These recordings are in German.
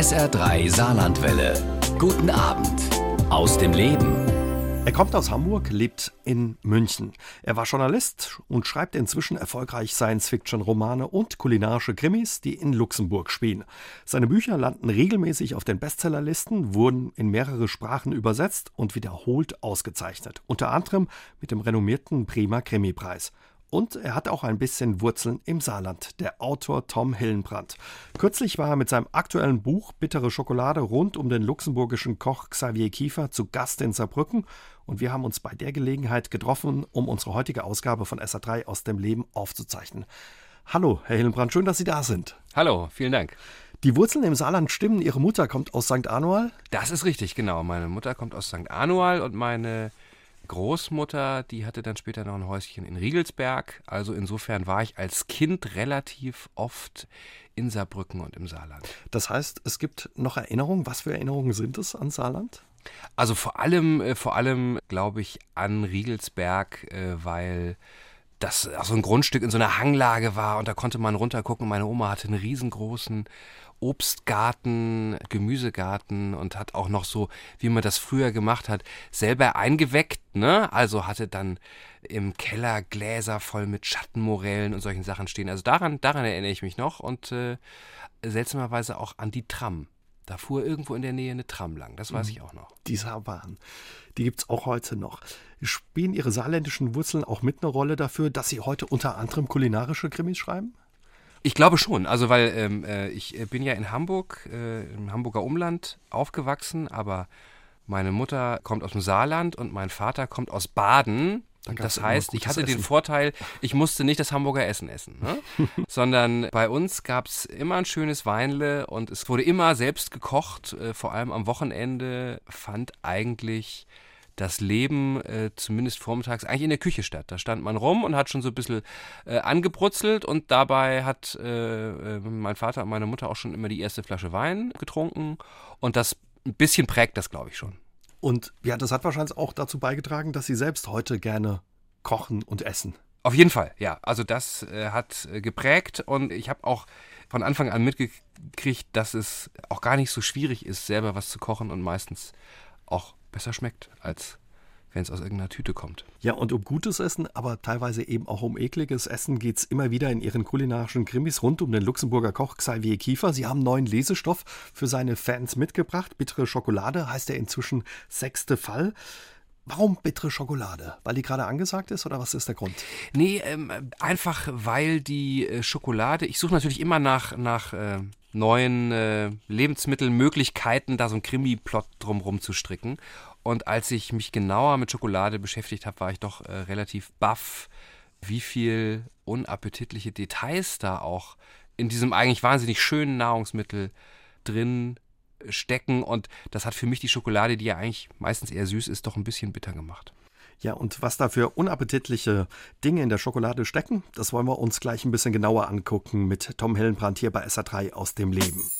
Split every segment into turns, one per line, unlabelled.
SR3 Saarlandwelle. Guten Abend aus dem Leben.
Er kommt aus Hamburg, lebt in München. Er war Journalist und schreibt inzwischen erfolgreich Science-Fiction-Romane und kulinarische Krimis, die in Luxemburg spielen. Seine Bücher landen regelmäßig auf den Bestsellerlisten, wurden in mehrere Sprachen übersetzt und wiederholt ausgezeichnet. Unter anderem mit dem renommierten Prima Krimi-Preis. Und er hat auch ein bisschen Wurzeln im Saarland, der Autor Tom Hillenbrand. Kürzlich war er mit seinem aktuellen Buch Bittere Schokolade rund um den luxemburgischen Koch Xavier Kiefer zu Gast in Saarbrücken. Und wir haben uns bei der Gelegenheit getroffen, um unsere heutige Ausgabe von SA3 aus dem Leben aufzuzeichnen. Hallo, Herr Hillenbrand, schön, dass Sie da sind.
Hallo, vielen Dank.
Die Wurzeln im Saarland stimmen. Ihre Mutter kommt aus St. Anual?
Das ist richtig, genau. Meine Mutter kommt aus St. Anual und meine Großmutter, die hatte dann später noch ein Häuschen in Riegelsberg. Also insofern war ich als Kind relativ oft in Saarbrücken und im Saarland.
Das heißt, es gibt noch Erinnerungen. Was für Erinnerungen sind es an Saarland?
Also vor allem, äh, vor allem glaube ich an Riegelsberg, äh, weil das so ein Grundstück in so einer Hanglage war und da konnte man runtergucken. Meine Oma hatte einen riesengroßen Obstgarten, Gemüsegarten und hat auch noch so, wie man das früher gemacht hat, selber eingeweckt, ne? Also hatte dann im Keller Gläser voll mit Schattenmorellen und solchen Sachen stehen. Also daran, daran erinnere ich mich noch und äh, seltsamerweise auch an die Tram. Da fuhr irgendwo in der Nähe eine Tram lang, das weiß mhm. ich auch noch.
Die Saarbahn, die gibt es auch heute noch. Spielen Ihre saarländischen Wurzeln auch mit eine Rolle dafür, dass Sie heute unter anderem kulinarische Krimis schreiben?
Ich glaube schon, also weil ähm, äh, ich äh, bin ja in Hamburg, äh, im Hamburger Umland aufgewachsen, aber meine Mutter kommt aus dem Saarland und mein Vater kommt aus Baden. Das heißt, ich hatte Essen. den Vorteil, ich musste nicht das Hamburger Essen essen, ne? sondern bei uns gab es immer ein schönes Weinle und es wurde immer selbst gekocht. Äh, vor allem am Wochenende fand eigentlich das Leben äh, zumindest vormittags eigentlich in der Küche statt. Da stand man rum und hat schon so ein bisschen äh, angebrutzelt und dabei hat äh, äh, mein Vater und meine Mutter auch schon immer die erste Flasche Wein getrunken und das ein bisschen prägt das, glaube ich, schon.
Und ja, das hat wahrscheinlich auch dazu beigetragen, dass Sie selbst heute gerne kochen und essen.
Auf jeden Fall, ja. Also das äh, hat äh, geprägt und ich habe auch von Anfang an mitgekriegt, dass es auch gar nicht so schwierig ist, selber was zu kochen und meistens auch besser schmeckt, als wenn es aus irgendeiner Tüte kommt.
Ja, und um gutes Essen, aber teilweise eben auch um ekliges Essen geht es immer wieder in Ihren kulinarischen Krimis rund um den Luxemburger Koch Xavier Kiefer. Sie haben neuen Lesestoff für seine Fans mitgebracht. Bittere Schokolade heißt der inzwischen sechste Fall. Warum bittere Schokolade? Weil die gerade angesagt ist oder was ist der Grund?
Nee, ähm, einfach weil die äh, Schokolade, ich suche natürlich immer nach, nach äh, neuen äh, Lebensmittelmöglichkeiten, da so ein Krimi-Plot drumrum zu stricken. Und als ich mich genauer mit Schokolade beschäftigt habe, war ich doch äh, relativ baff, wie viel unappetitliche Details da auch in diesem eigentlich wahnsinnig schönen Nahrungsmittel drin stecken. Und das hat für mich die Schokolade, die ja eigentlich meistens eher süß ist, doch ein bisschen bitter gemacht.
Ja, und was da für unappetitliche Dinge in der Schokolade stecken, das wollen wir uns gleich ein bisschen genauer angucken mit Tom Hellenbrand hier bei SA3 aus dem Leben.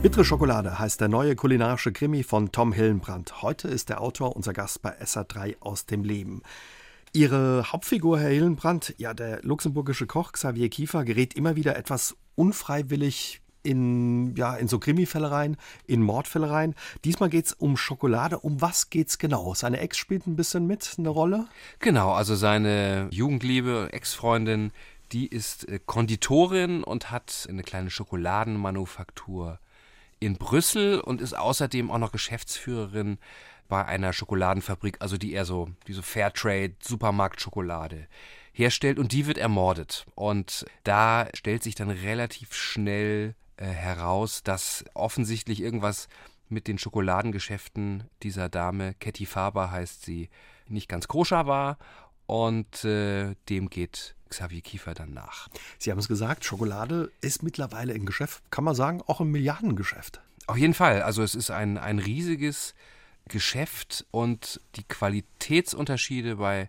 Bittere Schokolade heißt der neue kulinarische Krimi von Tom Hillenbrand. Heute ist der Autor unser Gast bei SA3 aus dem Leben. Ihre Hauptfigur, Herr Hillenbrand, ja, der luxemburgische Koch Xavier Kiefer, gerät immer wieder etwas unfreiwillig in, ja, in so Krimifälle rein, in Mordfälle rein. Diesmal geht es um Schokolade. Um was geht's genau? Seine Ex spielt ein bisschen mit eine Rolle?
Genau, also seine Jugendliebe, Ex-Freundin, die ist äh, Konditorin und hat eine kleine Schokoladenmanufaktur in Brüssel und ist außerdem auch noch Geschäftsführerin bei einer Schokoladenfabrik, also die eher so diese Fairtrade Supermarktschokolade herstellt und die wird ermordet und da stellt sich dann relativ schnell äh, heraus, dass offensichtlich irgendwas mit den Schokoladengeschäften dieser Dame, Ketty Faber heißt sie, nicht ganz koscher war und äh, dem geht Xavier Kiefer dann nach.
Sie haben es gesagt, Schokolade ist mittlerweile ein Geschäft, kann man sagen, auch ein Milliardengeschäft.
Auf jeden Fall. Also es ist ein, ein riesiges Geschäft und die Qualitätsunterschiede bei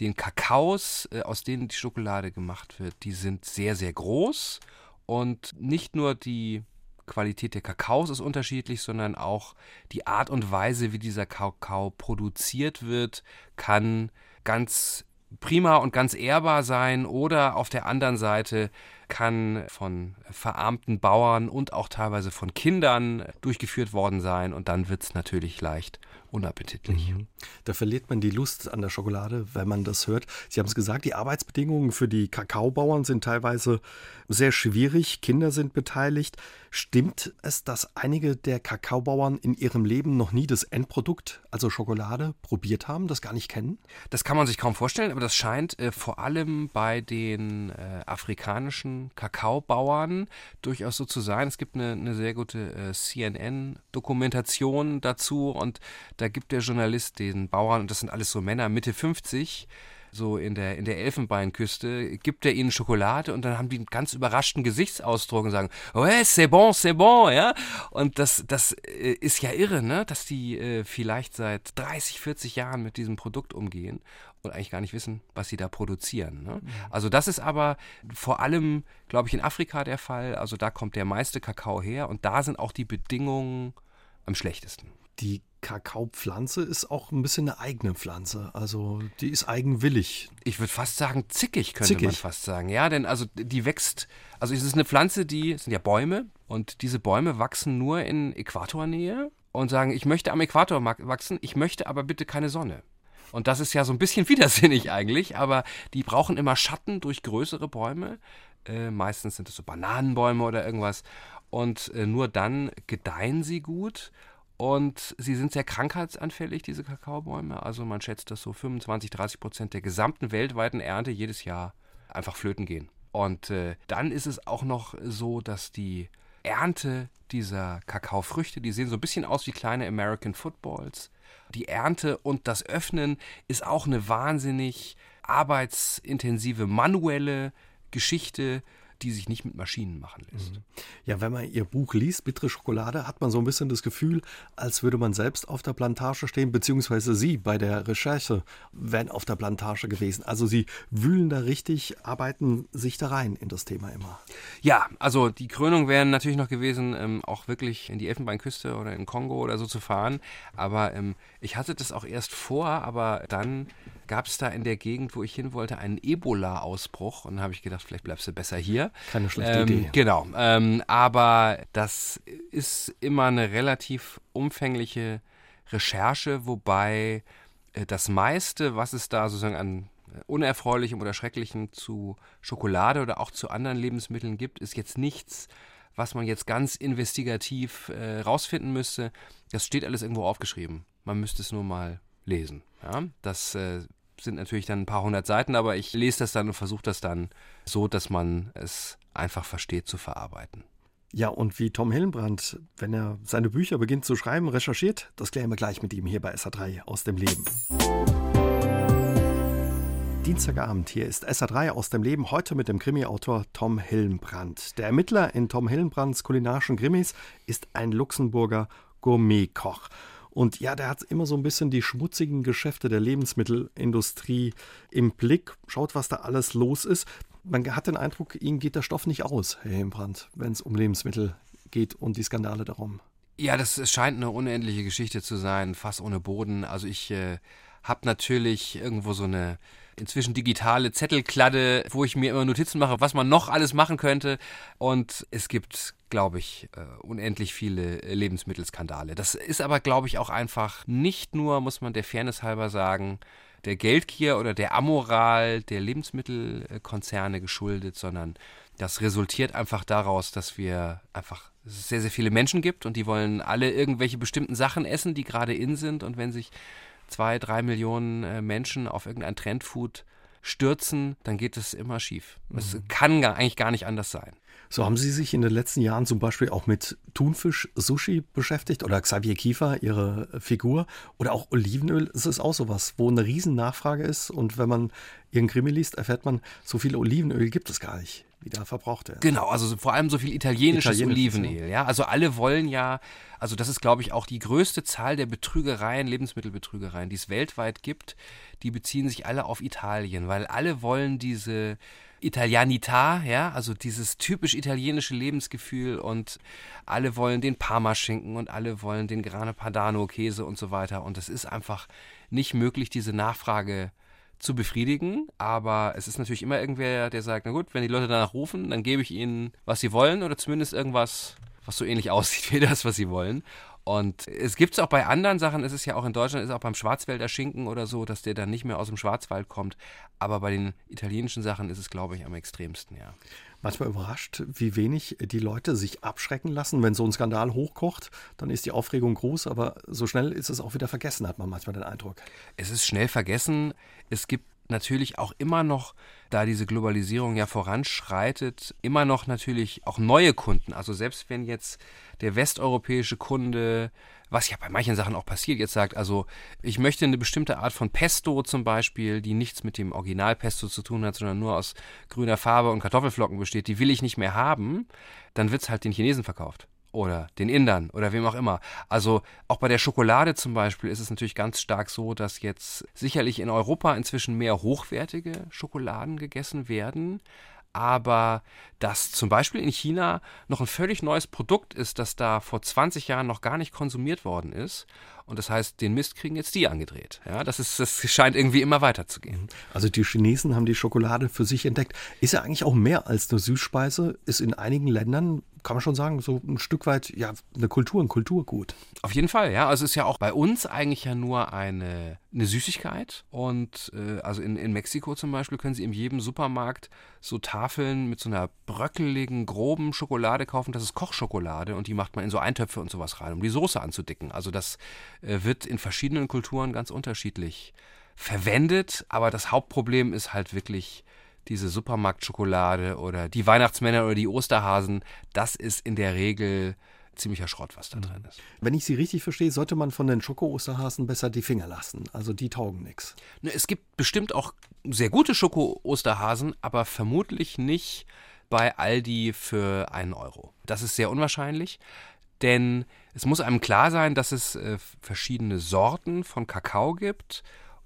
den Kakaos, äh, aus denen die Schokolade gemacht wird, die sind sehr, sehr groß. Und nicht nur die Qualität der Kakaos ist unterschiedlich, sondern auch die Art und Weise, wie dieser Kakao produziert wird, kann ganz prima und ganz ehrbar sein. Oder auf der anderen Seite kann von verarmten Bauern und auch teilweise von Kindern durchgeführt worden sein und dann wird es natürlich leicht unappetitlich. Mhm.
Da verliert man die Lust an der Schokolade, wenn man das hört. Sie haben es gesagt, die Arbeitsbedingungen für die Kakaobauern sind teilweise sehr schwierig. Kinder sind beteiligt. Stimmt es, dass einige der Kakaobauern in ihrem Leben noch nie das Endprodukt, also Schokolade, probiert haben, das gar nicht kennen?
Das kann man sich kaum vorstellen, aber das scheint äh, vor allem bei den äh, afrikanischen Kakaobauern durchaus so zu sein. Es gibt eine, eine sehr gute äh, CNN-Dokumentation dazu und da gibt der Journalist den Bauern, und das sind alles so Männer Mitte 50, so in der, in der Elfenbeinküste, gibt er ihnen Schokolade und dann haben die einen ganz überraschten Gesichtsausdruck und sagen, oh, c'est bon, c'est bon, ja. Und das, das äh, ist ja irre, ne, dass die äh, vielleicht seit 30, 40 Jahren mit diesem Produkt umgehen und eigentlich gar nicht wissen, was sie da produzieren. Ne? Also das ist aber vor allem, glaube ich, in Afrika der Fall. Also da kommt der meiste Kakao her und da sind auch die Bedingungen am schlechtesten.
Die Kakaopflanze ist auch ein bisschen eine eigene Pflanze. Also die ist eigenwillig.
Ich würde fast sagen, zickig könnte zickig. man fast sagen. Ja, denn also die wächst, also es ist eine Pflanze, die, es sind ja Bäume und diese Bäume wachsen nur in Äquatornähe und sagen, ich möchte am Äquator wachsen, ich möchte aber bitte keine Sonne. Und das ist ja so ein bisschen widersinnig eigentlich, aber die brauchen immer Schatten durch größere Bäume. Äh, meistens sind es so Bananenbäume oder irgendwas. Und äh, nur dann gedeihen sie gut und sie sind sehr krankheitsanfällig, diese Kakaobäume. Also man schätzt, dass so 25, 30 Prozent der gesamten weltweiten Ernte jedes Jahr einfach flöten gehen. Und äh, dann ist es auch noch so, dass die Ernte dieser Kakaofrüchte, die sehen so ein bisschen aus wie kleine American Footballs. Die Ernte und das Öffnen ist auch eine wahnsinnig arbeitsintensive manuelle Geschichte die sich nicht mit Maschinen machen lässt. Mhm.
Ja, wenn man Ihr Buch liest, Bittere Schokolade, hat man so ein bisschen das Gefühl, als würde man selbst auf der Plantage stehen, beziehungsweise Sie bei der Recherche wären auf der Plantage gewesen. Also Sie wühlen da richtig, arbeiten sich da rein in das Thema immer.
Ja, also die Krönung wäre natürlich noch gewesen, ähm, auch wirklich in die Elfenbeinküste oder in Kongo oder so zu fahren. Aber ähm, ich hatte das auch erst vor, aber dann gab es da in der Gegend, wo ich hin wollte, einen Ebola-Ausbruch. Und dann habe ich gedacht, vielleicht bleibst du besser hier.
Keine schlechte ähm, Idee.
Genau. Ähm, aber das ist immer eine relativ umfängliche Recherche, wobei äh, das meiste, was es da sozusagen an Unerfreulichem oder Schrecklichem zu Schokolade oder auch zu anderen Lebensmitteln gibt, ist jetzt nichts, was man jetzt ganz investigativ äh, rausfinden müsste. Das steht alles irgendwo aufgeschrieben. Man müsste es nur mal lesen. Ja, das äh, sind natürlich dann ein paar hundert Seiten, aber ich lese das dann und versuche das dann so, dass man es einfach versteht zu verarbeiten.
Ja, und wie Tom Hillenbrand, wenn er seine Bücher beginnt zu schreiben, recherchiert, das klären wir gleich mit ihm hier bei SA3 aus dem Leben. Dienstagabend, hier ist SA3 aus dem Leben, heute mit dem Krimi-Autor Tom Hillenbrand. Der Ermittler in Tom Hillenbrands kulinarischen Krimis ist ein Luxemburger Gourmetkoch. Und ja, der hat immer so ein bisschen die schmutzigen Geschäfte der Lebensmittelindustrie im Blick, schaut, was da alles los ist. Man hat den Eindruck, ihm geht der Stoff nicht aus, Herr Hembrand, wenn es um Lebensmittel geht und die Skandale darum.
Ja, das scheint eine unendliche Geschichte zu sein, fast ohne Boden. Also ich äh, habe natürlich irgendwo so eine inzwischen digitale Zettelkladde, wo ich mir immer Notizen mache, was man noch alles machen könnte. Und es gibt, glaube ich, äh, unendlich viele Lebensmittelskandale. Das ist aber, glaube ich, auch einfach nicht nur, muss man der Fairness halber sagen, der Geldgier oder der Amoral der Lebensmittelkonzerne geschuldet, sondern das resultiert einfach daraus, dass wir einfach sehr, sehr viele Menschen gibt und die wollen alle irgendwelche bestimmten Sachen essen, die gerade in sind. Und wenn sich zwei, drei Millionen äh, Menschen auf irgendein Trendfood stürzen, dann geht es immer schief. Es mhm. kann gar, eigentlich gar nicht anders sein.
So haben Sie sich in den letzten Jahren zum Beispiel auch mit Thunfisch-Sushi beschäftigt oder Xavier Kiefer, Ihre Figur, oder auch Olivenöl. Es ist auch sowas, wo eine riesen Nachfrage ist und wenn man Ihren Krimi liest, erfährt man, so viel Olivenöl gibt es gar nicht wie da verbraucht werden.
Genau, also vor allem so viel italienisches, italienisches Olivenöl. Ja, also alle wollen ja, also das ist, glaube ich, auch die größte Zahl der Betrügereien, Lebensmittelbetrügereien, die es weltweit gibt. Die beziehen sich alle auf Italien, weil alle wollen diese Italianità, ja, also dieses typisch italienische Lebensgefühl und alle wollen den Parmaschinken und alle wollen den Grane Padano Käse und so weiter und es ist einfach nicht möglich, diese Nachfrage zu befriedigen, aber es ist natürlich immer irgendwer, der sagt, na gut, wenn die Leute danach rufen, dann gebe ich ihnen, was sie wollen oder zumindest irgendwas, was so ähnlich aussieht wie das, was sie wollen. Und es gibt es auch bei anderen Sachen, es ist ja auch in Deutschland, ist auch beim Schwarzwälder Schinken oder so, dass der dann nicht mehr aus dem Schwarzwald kommt. Aber bei den italienischen Sachen ist es, glaube ich, am extremsten, ja.
Manchmal überrascht, wie wenig die Leute sich abschrecken lassen. Wenn so ein Skandal hochkocht, dann ist die Aufregung groß, aber so schnell ist es auch wieder vergessen, hat man manchmal den Eindruck.
Es ist schnell vergessen. Es gibt natürlich auch immer noch, da diese Globalisierung ja voranschreitet, immer noch natürlich auch neue Kunden. Also selbst wenn jetzt der westeuropäische Kunde, was ja bei manchen Sachen auch passiert, jetzt sagt, also ich möchte eine bestimmte Art von Pesto zum Beispiel, die nichts mit dem Originalpesto zu tun hat, sondern nur aus grüner Farbe und Kartoffelflocken besteht, die will ich nicht mehr haben, dann wird es halt den Chinesen verkauft oder den Indern oder wem auch immer. Also auch bei der Schokolade zum Beispiel ist es natürlich ganz stark so, dass jetzt sicherlich in Europa inzwischen mehr hochwertige Schokoladen gegessen werden, aber dass zum Beispiel in China noch ein völlig neues Produkt ist, das da vor 20 Jahren noch gar nicht konsumiert worden ist. Und das heißt, den Mist kriegen jetzt die angedreht. Ja, das ist, das scheint irgendwie immer weiterzugehen.
Also die Chinesen haben die Schokolade für sich entdeckt. Ist ja eigentlich auch mehr als eine Süßspeise, ist in einigen Ländern kann man schon sagen, so ein Stück weit ja eine Kultur, ein Kulturgut.
Auf jeden Fall, ja. Also es ist ja auch bei uns eigentlich ja nur eine, eine Süßigkeit. Und äh, also in, in Mexiko zum Beispiel können Sie in jedem Supermarkt so Tafeln mit so einer bröckeligen, groben Schokolade kaufen. Das ist Kochschokolade und die macht man in so Eintöpfe und sowas rein, um die Soße anzudicken. Also das äh, wird in verschiedenen Kulturen ganz unterschiedlich verwendet. Aber das Hauptproblem ist halt wirklich diese Supermarktschokolade oder die Weihnachtsmänner oder die Osterhasen, das ist in der Regel ziemlicher Schrott, was da drin ist.
Wenn ich Sie richtig verstehe, sollte man von den Schoko-Osterhasen besser die Finger lassen. Also die taugen nichts.
Ne, es gibt bestimmt auch sehr gute Schoko-Osterhasen, aber vermutlich nicht bei Aldi für einen Euro. Das ist sehr unwahrscheinlich, denn es muss einem klar sein, dass es äh, verschiedene Sorten von Kakao gibt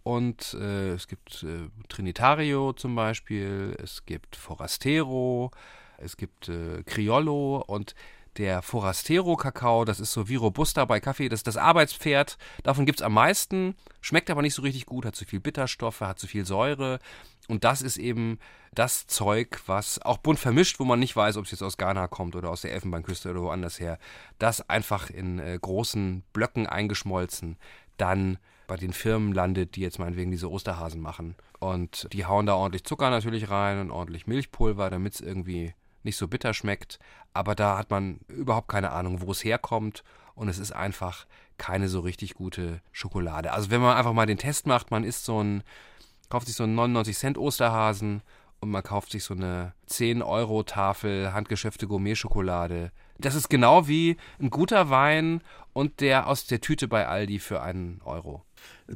und äh, es gibt äh, Trinitario zum Beispiel, es gibt Forastero, es gibt äh, Criollo und der Forastero-Kakao, das ist so wie Robusta bei Kaffee, das ist das Arbeitspferd. Davon gibt es am meisten, schmeckt aber nicht so richtig gut, hat zu viel Bitterstoffe, hat zu viel Säure. Und das ist eben das Zeug, was auch bunt vermischt, wo man nicht weiß, ob es jetzt aus Ghana kommt oder aus der Elfenbeinküste oder woanders her, das einfach in äh, großen Blöcken eingeschmolzen, dann bei den Firmen landet, die jetzt meinetwegen diese Osterhasen machen. Und die hauen da ordentlich Zucker natürlich rein und ordentlich Milchpulver, damit es irgendwie nicht so bitter schmeckt. Aber da hat man überhaupt keine Ahnung, wo es herkommt. Und es ist einfach keine so richtig gute Schokolade. Also wenn man einfach mal den Test macht, man isst so ein, kauft sich so einen 99 Cent Osterhasen und man kauft sich so eine 10 Euro Tafel handgeschöpfte Gourmet-Schokolade. Das ist genau wie ein guter Wein und der aus der Tüte bei Aldi für einen Euro.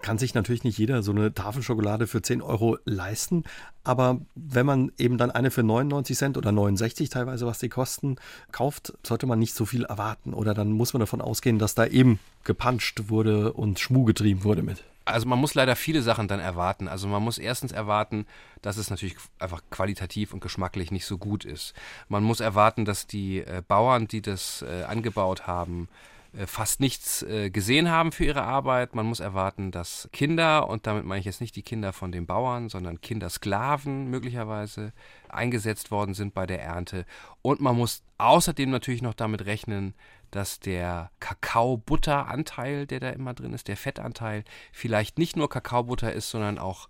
Kann sich natürlich nicht jeder so eine Tafel Schokolade für 10 Euro leisten, aber wenn man eben dann eine für 99 Cent oder 69 teilweise, was die kosten, kauft, sollte man nicht so viel erwarten. Oder dann muss man davon ausgehen, dass da eben gepanscht wurde und Schmuh getrieben wurde mit.
Also man muss leider viele Sachen dann erwarten. Also man muss erstens erwarten, dass es natürlich einfach qualitativ und geschmacklich nicht so gut ist. Man muss erwarten, dass die äh, Bauern, die das äh, angebaut haben, äh, fast nichts gesehen haben für ihre Arbeit. Man muss erwarten, dass Kinder, und damit meine ich jetzt nicht die Kinder von den Bauern, sondern Kindersklaven möglicherweise eingesetzt worden sind bei der Ernte. Und man muss außerdem natürlich noch damit rechnen, dass der Kakaobutteranteil, der da immer drin ist, der Fettanteil, vielleicht nicht nur Kakaobutter ist, sondern auch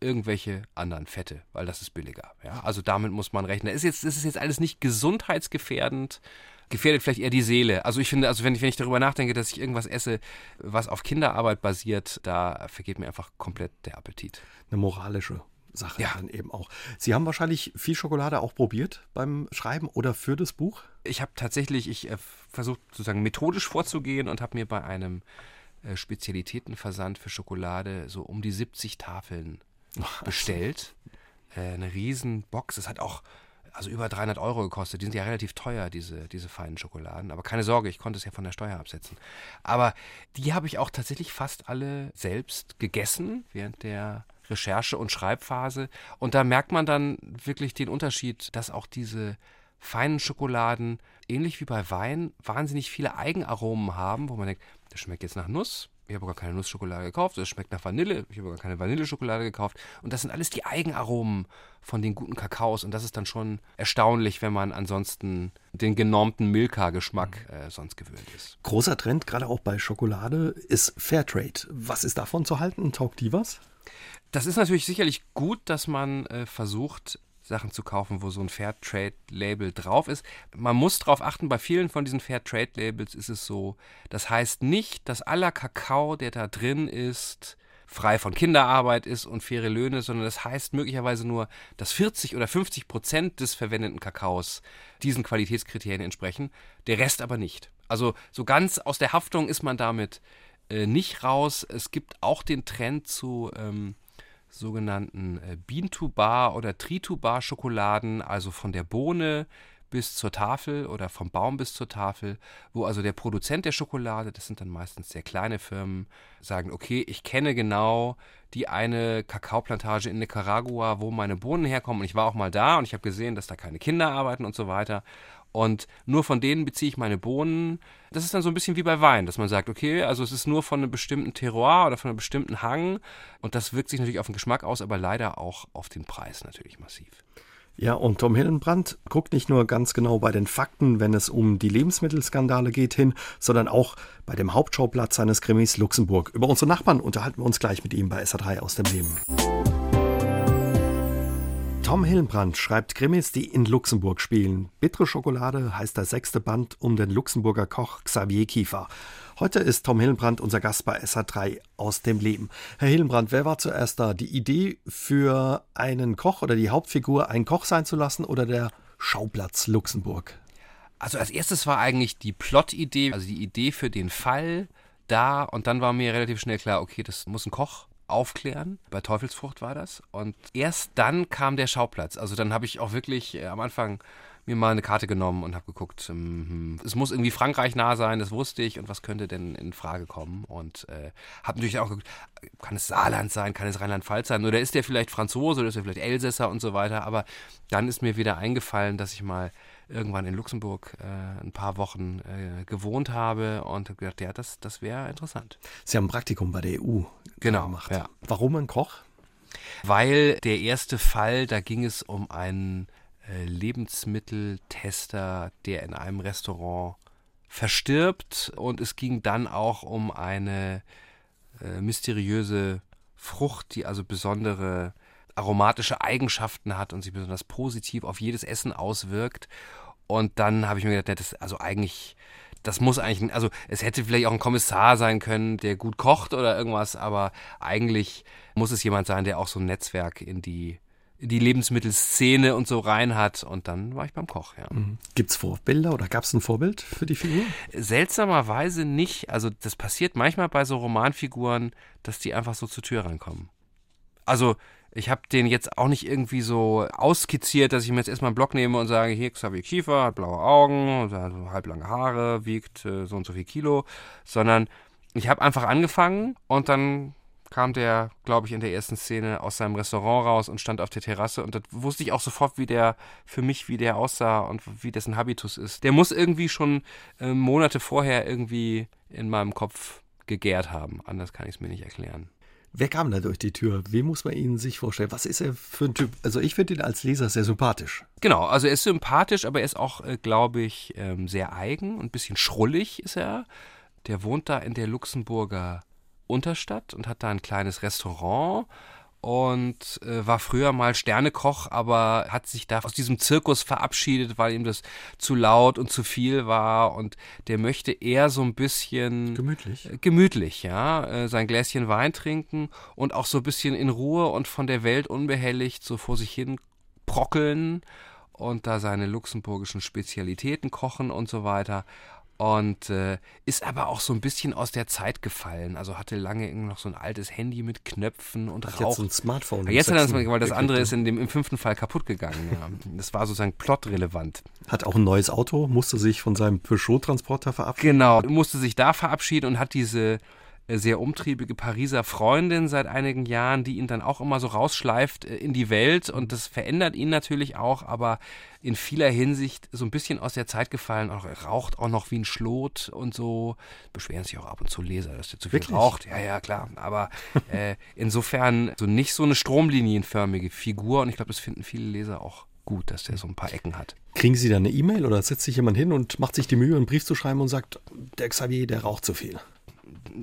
irgendwelche anderen Fette, weil das ist billiger. Ja? Also damit muss man rechnen. Ist jetzt, ist jetzt alles nicht gesundheitsgefährdend, gefährdet vielleicht eher die Seele. Also ich finde, also wenn ich, wenn ich darüber nachdenke, dass ich irgendwas esse, was auf Kinderarbeit basiert, da vergeht mir einfach komplett der Appetit.
Eine moralische Sache ja. dann eben auch. Sie haben wahrscheinlich viel Schokolade auch probiert beim Schreiben oder für das Buch?
Ich habe tatsächlich, ich äh, versucht sozusagen methodisch vorzugehen und habe mir bei einem äh, Spezialitätenversand für Schokolade so um die 70 Tafeln bestellt. Äh, eine riesen Box. Es hat auch also über 300 Euro gekostet. Die sind ja relativ teuer, diese, diese feinen Schokoladen. Aber keine Sorge, ich konnte es ja von der Steuer absetzen. Aber die habe ich auch tatsächlich fast alle selbst gegessen während der Recherche- und Schreibphase. Und da merkt man dann wirklich den Unterschied, dass auch diese feinen Schokoladen, ähnlich wie bei Wein, wahnsinnig viele Eigenaromen haben, wo man denkt, das schmeckt jetzt nach Nuss, ich habe gar keine Nussschokolade gekauft, es schmeckt nach Vanille, ich habe gar keine Vanilleschokolade gekauft. Und das sind alles die Eigenaromen von den guten Kakaos. Und das ist dann schon erstaunlich, wenn man ansonsten den genormten Milka-Geschmack äh, sonst gewöhnt ist.
Großer Trend, gerade auch bei Schokolade, ist Fairtrade. Was ist davon zu halten? Taugt die was?
Das ist natürlich sicherlich gut, dass man äh, versucht, Sachen zu kaufen, wo so ein Fairtrade-Label drauf ist. Man muss darauf achten, bei vielen von diesen Fairtrade-Labels ist es so, das heißt nicht, dass aller Kakao, der da drin ist, frei von Kinderarbeit ist und faire Löhne, sondern das heißt möglicherweise nur, dass 40 oder 50 Prozent des verwendeten Kakaos diesen Qualitätskriterien entsprechen, der Rest aber nicht. Also so ganz aus der Haftung ist man damit äh, nicht raus. Es gibt auch den Trend zu ähm, sogenannten äh, Bean-to-Bar oder Tree-to-Bar-Schokoladen, also von der Bohne bis zur Tafel oder vom Baum bis zur Tafel, wo also der Produzent der Schokolade, das sind dann meistens sehr kleine Firmen, sagen, okay, ich kenne genau die eine Kakaoplantage in Nicaragua, wo meine Bohnen herkommen und ich war auch mal da und ich habe gesehen, dass da keine Kinder arbeiten und so weiter und nur von denen beziehe ich meine Bohnen. Das ist dann so ein bisschen wie bei Wein, dass man sagt, okay, also es ist nur von einem bestimmten Terroir oder von einem bestimmten Hang. Und das wirkt sich natürlich auf den Geschmack aus, aber leider auch auf den Preis natürlich massiv.
Ja, und Tom Hillenbrand guckt nicht nur ganz genau bei den Fakten, wenn es um die Lebensmittelskandale geht, hin, sondern auch bei dem Hauptschauplatz seines Krimis Luxemburg. Über unsere Nachbarn unterhalten wir uns gleich mit ihm bei SA3 aus dem Leben. Tom Hillenbrand schreibt Krimis, die in Luxemburg spielen. Bittere Schokolade heißt der sechste Band um den Luxemburger Koch Xavier Kiefer. Heute ist Tom Hillenbrand unser Gast bei SA3 aus dem Leben. Herr Hillenbrand, wer war zuerst da? Die Idee für einen Koch oder die Hauptfigur ein Koch sein zu lassen oder der Schauplatz Luxemburg?
Also als erstes war eigentlich die Plot-Idee, also die Idee für den Fall da und dann war mir relativ schnell klar, okay, das muss ein Koch aufklären. Bei Teufelsfrucht war das. Und erst dann kam der Schauplatz. Also dann habe ich auch wirklich äh, am Anfang mir mal eine Karte genommen und habe geguckt, ähm, es muss irgendwie Frankreich nah sein, das wusste ich. Und was könnte denn in Frage kommen? Und äh, habe natürlich auch geguckt, kann es Saarland sein, kann es Rheinland-Pfalz sein? Oder ist der vielleicht Franzose? Oder ist der vielleicht Elsässer? Und so weiter, aber dann ist mir wieder eingefallen, dass ich mal irgendwann in Luxemburg äh, ein paar Wochen äh, gewohnt habe und habe gedacht, ja, das, das wäre interessant.
Sie haben ein Praktikum bei der EU
genau,
gemacht.
Ja.
Warum ein Koch?
Weil der erste Fall, da ging es um einen äh, Lebensmitteltester, der in einem Restaurant verstirbt und es ging dann auch um eine äh, mysteriöse Frucht, die also besondere aromatische Eigenschaften hat und sich besonders positiv auf jedes Essen auswirkt. Und dann habe ich mir gedacht, das, also eigentlich, das muss eigentlich, also es hätte vielleicht auch ein Kommissar sein können, der gut kocht oder irgendwas, aber eigentlich muss es jemand sein, der auch so ein Netzwerk in die in die Lebensmittelszene und so rein hat. Und dann war ich beim Koch, ja. Mhm.
Gibt es Vorbilder oder gab es ein Vorbild für die Figur?
Seltsamerweise nicht. Also das passiert manchmal bei so Romanfiguren, dass die einfach so zur Tür reinkommen. Also ich habe den jetzt auch nicht irgendwie so auskizziert, dass ich mir jetzt erstmal einen Block nehme und sage, hier Xavier Kiefer, hat blaue Augen, hat halblange Haare, wiegt äh, so und so viel Kilo, sondern ich habe einfach angefangen und dann kam der, glaube ich, in der ersten Szene aus seinem Restaurant raus und stand auf der Terrasse und da wusste ich auch sofort, wie der für mich, wie der aussah und wie dessen Habitus ist. Der muss irgendwie schon äh, Monate vorher irgendwie in meinem Kopf gegärt haben. Anders kann ich es mir nicht erklären.
Wer kam da durch die Tür? Wie muss man ihn sich vorstellen? Was ist er für ein Typ? Also ich finde ihn als Leser sehr sympathisch.
Genau, also er ist sympathisch, aber er ist auch, äh, glaube ich, ähm, sehr eigen und ein bisschen schrullig ist er. Der wohnt da in der Luxemburger Unterstadt und hat da ein kleines Restaurant und äh, war früher mal Sternekoch, aber hat sich da aus diesem Zirkus verabschiedet, weil ihm das zu laut und zu viel war und der möchte eher so ein bisschen
gemütlich,
äh, gemütlich, ja, äh, sein Gläschen Wein trinken und auch so ein bisschen in Ruhe und von der Welt unbehelligt so vor sich hin brockeln und da seine luxemburgischen Spezialitäten kochen und so weiter und äh, ist aber auch so ein bisschen aus der Zeit gefallen. Also hatte lange noch so ein altes Handy mit Knöpfen und
hat Jetzt ein Smartphone.
Jetzt hat er das, weil das andere ist in dem, im fünften Fall kaputt gegangen. Ja. Das war sozusagen plotrelevant.
Hat auch ein neues Auto, musste sich von seinem Peugeot-Transporter verabschieden.
Genau, musste sich da verabschieden und hat diese sehr umtriebige Pariser Freundin seit einigen Jahren, die ihn dann auch immer so rausschleift äh, in die Welt und das verändert ihn natürlich auch, aber in vieler Hinsicht so ein bisschen aus der Zeit gefallen. Auch, er raucht auch noch wie ein Schlot und so. Beschweren sich auch ab und zu Leser, dass der zu viel
Wirklich?
raucht. Ja, ja, klar. Aber äh, insofern so nicht so eine stromlinienförmige Figur und ich glaube, das finden viele Leser auch gut, dass der so ein paar Ecken hat.
Kriegen Sie da eine E-Mail oder setzt sich jemand hin und macht sich die Mühe, einen Brief zu schreiben und sagt, der Xavier, der raucht zu viel?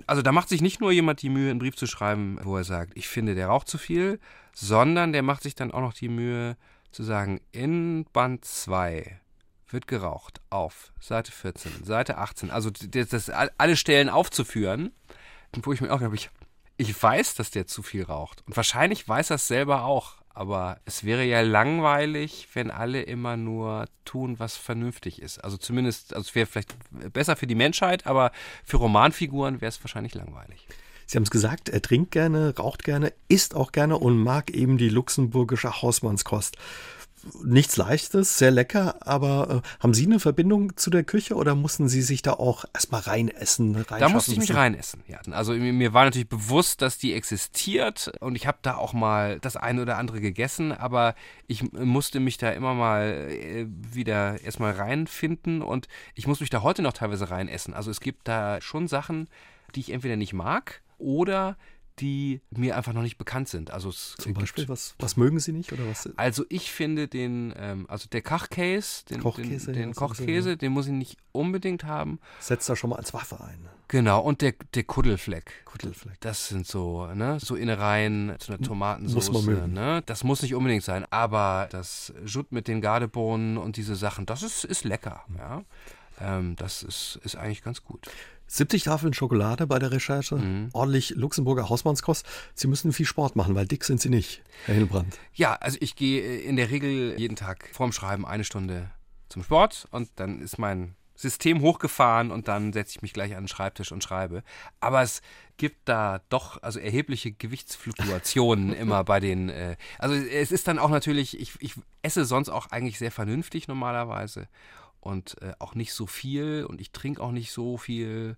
Also da macht sich nicht nur jemand die Mühe, einen Brief zu schreiben, wo er sagt, ich finde, der raucht zu viel, sondern der macht sich dann auch noch die Mühe zu sagen, in Band 2 wird geraucht auf Seite 14, Seite 18, also das, das alle Stellen aufzuführen, wo ich mir auch glaube, ich, ich weiß, dass der zu viel raucht. Und wahrscheinlich weiß er es selber auch, aber es wäre ja langweilig, wenn alle immer nur tun, was vernünftig ist. Also zumindest, also es wäre vielleicht besser für die Menschheit, aber für Romanfiguren wäre es wahrscheinlich langweilig.
Sie haben es gesagt, er trinkt gerne, raucht gerne, isst auch gerne und mag eben die luxemburgische Hausmannskost nichts Leichtes, sehr lecker, aber äh, haben Sie eine Verbindung zu der Küche oder mussten Sie sich da auch erstmal reinessen?
Da musste ich mich reinessen, ja. Also mir war natürlich bewusst, dass die existiert und ich habe da auch mal das eine oder andere gegessen, aber ich musste mich da immer mal äh, wieder erstmal reinfinden und ich muss mich da heute noch teilweise reinessen. Also es gibt da schon Sachen, die ich entweder nicht mag oder die mir einfach noch nicht bekannt sind. Also
Zum Beispiel, was, was mögen Sie nicht? Oder was?
Also ich finde den, ähm, also der Kochkäse, den
Kochkäse,
den, den,
ja,
Kochkäse,
ja.
den muss ich nicht unbedingt haben.
Setzt da schon mal als Waffe ein.
Genau, und der, der Kuddelfleck.
Kuddelfleck.
Das sind so, ne, so Innereien zu einer Tomatensauce.
Muss man mögen.
Ne? Das muss nicht unbedingt sein, aber das Jut mit den Gardebohnen und diese Sachen, das ist, ist lecker, ja. Ähm, das ist, ist eigentlich ganz gut.
70 Tafeln Schokolade bei der Recherche,
Mhm.
ordentlich Luxemburger Hausmannskost. Sie müssen viel Sport machen, weil dick sind Sie nicht, Herr Hilbrand.
Ja, also ich gehe äh, in der Regel jeden Tag vorm Schreiben eine Stunde zum Sport und dann ist mein System hochgefahren und dann setze ich mich gleich an den Schreibtisch und schreibe. Aber es gibt da doch also erhebliche Gewichtsfluktuationen immer bei den. Äh, also es ist dann auch natürlich, ich, ich esse sonst auch eigentlich sehr vernünftig normalerweise und äh, auch nicht so viel und ich trinke auch nicht so viel.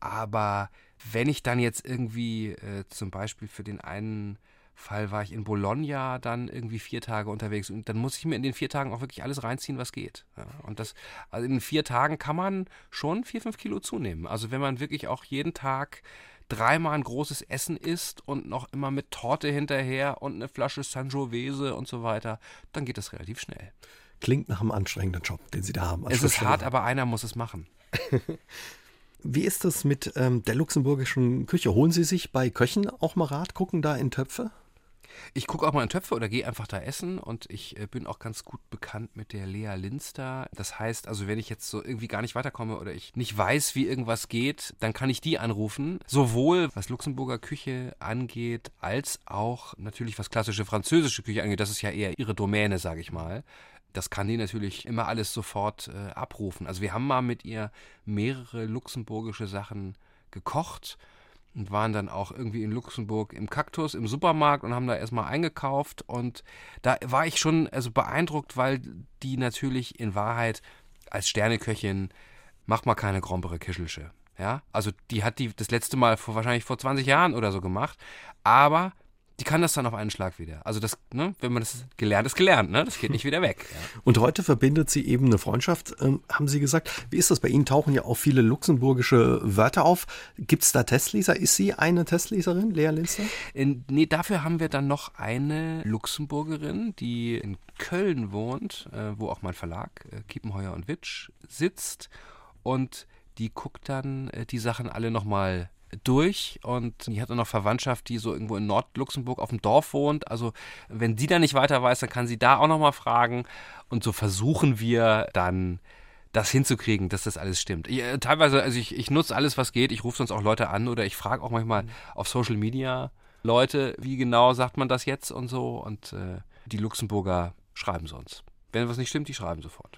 Aber wenn ich dann jetzt irgendwie äh, zum Beispiel für den einen Fall war ich in Bologna dann irgendwie vier Tage unterwegs und dann muss ich mir in den vier Tagen auch wirklich alles reinziehen, was geht. Ja, und das, also in vier Tagen kann man schon vier, fünf Kilo zunehmen. Also wenn man wirklich auch jeden Tag dreimal ein großes Essen isst und noch immer mit Torte hinterher und eine Flasche Sangiovese und so weiter, dann geht das relativ schnell.
Klingt nach einem anstrengenden Job, den Sie da haben.
Es ist hart, aber einer muss es machen.
Wie ist das mit ähm, der luxemburgischen Küche? Holen Sie sich bei Köchen auch mal Rat, gucken da in Töpfe?
Ich gucke auch mal in Töpfe oder gehe einfach da essen und ich äh, bin auch ganz gut bekannt mit der Lea Linster. Das heißt, also wenn ich jetzt so irgendwie gar nicht weiterkomme oder ich nicht weiß, wie irgendwas geht, dann kann ich die anrufen. Sowohl was Luxemburger Küche angeht, als auch natürlich was klassische französische Küche angeht. Das ist ja eher ihre Domäne, sage ich mal. Das kann die natürlich immer alles sofort äh, abrufen. Also wir haben mal mit ihr mehrere luxemburgische Sachen gekocht und waren dann auch irgendwie in Luxemburg im Kaktus im Supermarkt und haben da erstmal eingekauft und da war ich schon also beeindruckt, weil die natürlich in Wahrheit als Sterneköchin macht mal keine grombere Kischelsche. Ja, also die hat die das letzte Mal vor wahrscheinlich vor 20 Jahren oder so gemacht, aber die kann das dann auf einen Schlag wieder. Also das, ne, wenn man das gelernt ist, gelernt, ne? Das geht nicht wieder weg. Ja.
Und heute verbindet sie eben eine Freundschaft, ähm, haben Sie gesagt. Wie ist das bei Ihnen? Tauchen ja auch viele luxemburgische Wörter auf. Gibt es da Testleser? Ist sie eine Testleserin, Lea Linster?
In, nee, dafür haben wir dann noch eine Luxemburgerin, die in Köln wohnt, äh, wo auch mein Verlag, äh, Kiepenheuer und Witsch, sitzt. Und die guckt dann äh, die Sachen alle nochmal durch und die hat dann noch Verwandtschaft, die so irgendwo in Nordluxemburg auf dem Dorf wohnt. Also wenn sie da nicht weiter weiß, dann kann sie da auch nochmal fragen. Und so versuchen wir dann das hinzukriegen, dass das alles stimmt. Ich, teilweise, also ich, ich nutze alles, was geht. Ich rufe sonst auch Leute an oder ich frage auch manchmal auf Social Media Leute, wie genau sagt man das jetzt und so. Und äh, die Luxemburger schreiben sonst. Wenn was nicht stimmt, die schreiben sofort.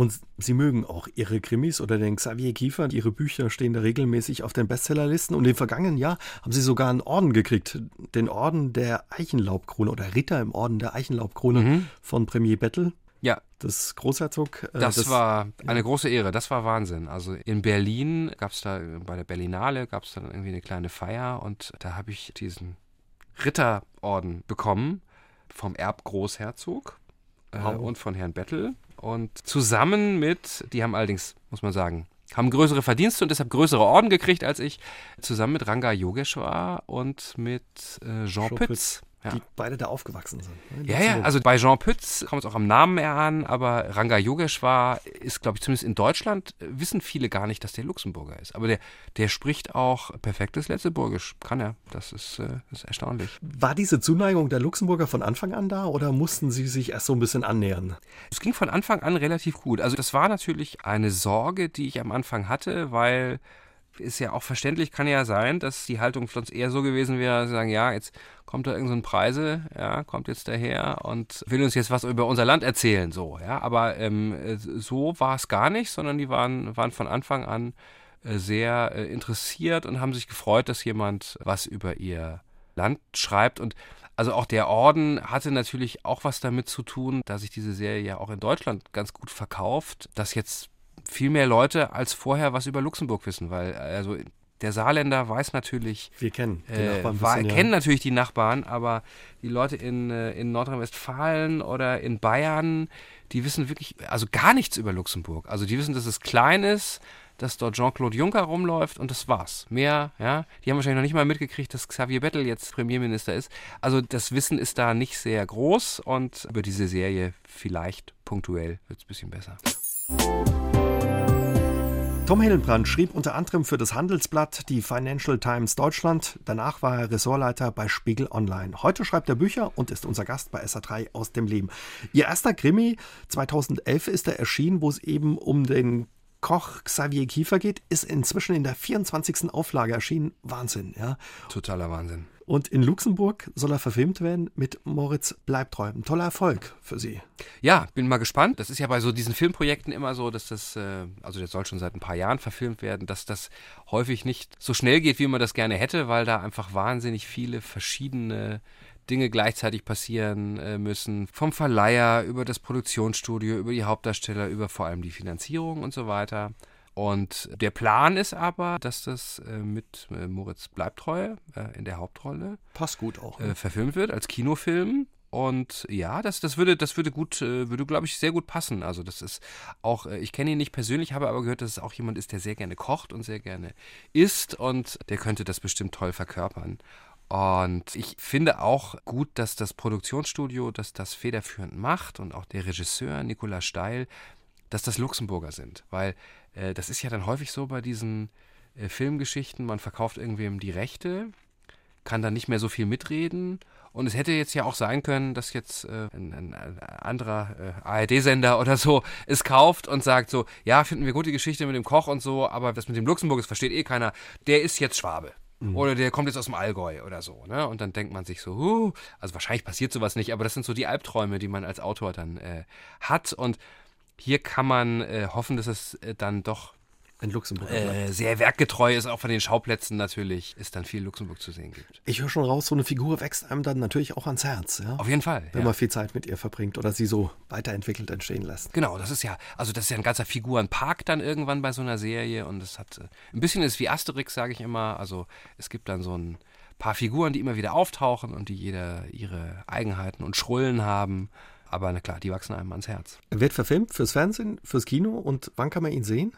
Und Sie mögen auch Ihre Krimis oder den Xavier Kiefer. Ihre Bücher stehen da regelmäßig auf den Bestsellerlisten. Und im vergangenen Jahr haben Sie sogar einen Orden gekriegt. Den Orden der Eichenlaubkrone oder Ritter im Orden der Eichenlaubkrone
Mhm.
von Premier Bettel.
Ja.
Das Großherzog.
Äh, das, das, war eine große Ehre, das war Wahnsinn. Also in Berlin gab es da, bei der Berlinale gab es dann irgendwie eine kleine Feier und da habe ich diesen Ritterorden bekommen vom Erbgroßherzog äh, und von Herrn Bettel. Und zusammen mit, die haben allerdings, muss man sagen, haben größere Verdienste und deshalb größere Orden gekriegt als ich, zusammen mit Ranga Yogeshwar und mit äh, Jean, Jean Pütz.
Ja. die beide da aufgewachsen sind.
Ne? Ja, ja, also bei Jean Pütz kommt es auch am Namen an, aber Ranga Yogeshwar ist, glaube ich, zumindest in Deutschland, äh, wissen viele gar nicht, dass der Luxemburger ist. Aber der, der spricht auch perfektes Letzeburgisch, kann er. Das ist, äh, ist erstaunlich.
War diese Zuneigung der Luxemburger von Anfang an da oder mussten sie sich erst so ein bisschen annähern?
Es ging von Anfang an relativ gut. Also das war natürlich eine Sorge, die ich am Anfang hatte, weil ist ja auch verständlich, kann ja sein, dass die Haltung von uns eher so gewesen wäre, zu sagen, ja, jetzt kommt da irgendein so Preise, ja, kommt jetzt daher und will uns jetzt was über unser Land erzählen, so, ja. Aber ähm, so war es gar nicht, sondern die waren, waren von Anfang an äh, sehr äh, interessiert und haben sich gefreut, dass jemand was über ihr Land schreibt und also auch der Orden hatte natürlich auch was damit zu tun, dass sich diese Serie ja auch in Deutschland ganz gut verkauft, dass jetzt viel mehr Leute als vorher was über Luxemburg wissen, weil also der Saarländer weiß natürlich.
Wir kennen
die äh, Nachbarn. War, bisschen, kennen natürlich die Nachbarn, aber die Leute in, äh, in Nordrhein-Westfalen oder in Bayern, die wissen wirklich, also gar nichts über Luxemburg. Also die wissen, dass es klein ist, dass dort Jean-Claude Juncker rumläuft und das war's. Mehr, ja. Die haben wahrscheinlich noch nicht mal mitgekriegt, dass Xavier Bettel jetzt Premierminister ist. Also das Wissen ist da nicht sehr groß und über diese Serie vielleicht punktuell wird es ein bisschen besser.
Tom Hillenbrand schrieb unter anderem für das Handelsblatt die Financial Times Deutschland. Danach war er Ressortleiter bei Spiegel Online. Heute schreibt er Bücher und ist unser Gast bei SA3 aus dem Leben. Ihr erster Krimi 2011 ist er erschienen, wo es eben um den Koch Xavier Kiefer geht, ist inzwischen in der 24. Auflage erschienen. Wahnsinn, ja.
Totaler Wahnsinn.
Und in Luxemburg soll er verfilmt werden mit Moritz Bleibtreu. Ein toller Erfolg für Sie.
Ja, bin mal gespannt. Das ist ja bei so diesen Filmprojekten immer so, dass das, äh, also das soll schon seit ein paar Jahren verfilmt werden, dass das häufig nicht so schnell geht, wie man das gerne hätte, weil da einfach wahnsinnig viele verschiedene Dinge gleichzeitig passieren äh, müssen. Vom Verleiher über das Produktionsstudio, über die Hauptdarsteller, über vor allem die Finanzierung und so weiter. Und der Plan ist aber, dass das äh, mit äh, Moritz Bleibtreu äh, in der Hauptrolle
passt gut auch
ne? verfilmt wird als Kinofilm. Und ja, das, das würde, das würde gut, würde, glaube ich, sehr gut passen. Also das ist auch, ich kenne ihn nicht persönlich, habe aber gehört, dass es auch jemand ist, der sehr gerne kocht und sehr gerne isst und der könnte das bestimmt toll verkörpern. Und ich finde auch gut, dass das Produktionsstudio, das das federführend macht und auch der Regisseur Nicola Steil, dass das Luxemburger sind, weil äh, das ist ja dann häufig so bei diesen äh, Filmgeschichten, man verkauft irgendwem die Rechte, kann dann nicht mehr so viel mitreden. Und es hätte jetzt ja auch sein können, dass jetzt äh, ein, ein, anderer äh, ARD-Sender oder so es kauft und sagt so, ja, finden wir gut die Geschichte mit dem Koch und so, aber das mit dem Luxemburg, das versteht eh keiner. Der ist jetzt Schwabe. Mhm. Oder der kommt jetzt aus dem Allgäu oder so. Ne? Und dann denkt man sich so, huh, also wahrscheinlich passiert sowas nicht, aber das sind so die Albträume, die man als Autor dann äh, hat. Und hier kann man äh, hoffen, dass es äh, dann doch
in Luxemburg
äh, sehr werkgetreu ist, auch von den Schauplätzen natürlich, es dann viel Luxemburg zu sehen gibt.
Ich höre schon raus, so eine Figur wächst einem dann natürlich auch ans Herz. Ja?
Auf jeden Fall.
Wenn ja. man viel Zeit mit ihr verbringt oder sie so weiterentwickelt entstehen lässt.
Genau, das ist ja, also das ist ja ein ganzer Figurenpark dann irgendwann bei so einer Serie und es hat äh, ein bisschen ist wie Asterix, sage ich immer. Also es gibt dann so ein paar Figuren, die immer wieder auftauchen und die jeder ihre Eigenheiten und Schrullen haben. Aber na klar, die wachsen einem ans Herz.
Er wird verfilmt fürs Fernsehen, fürs Kino und wann kann man ihn sehen?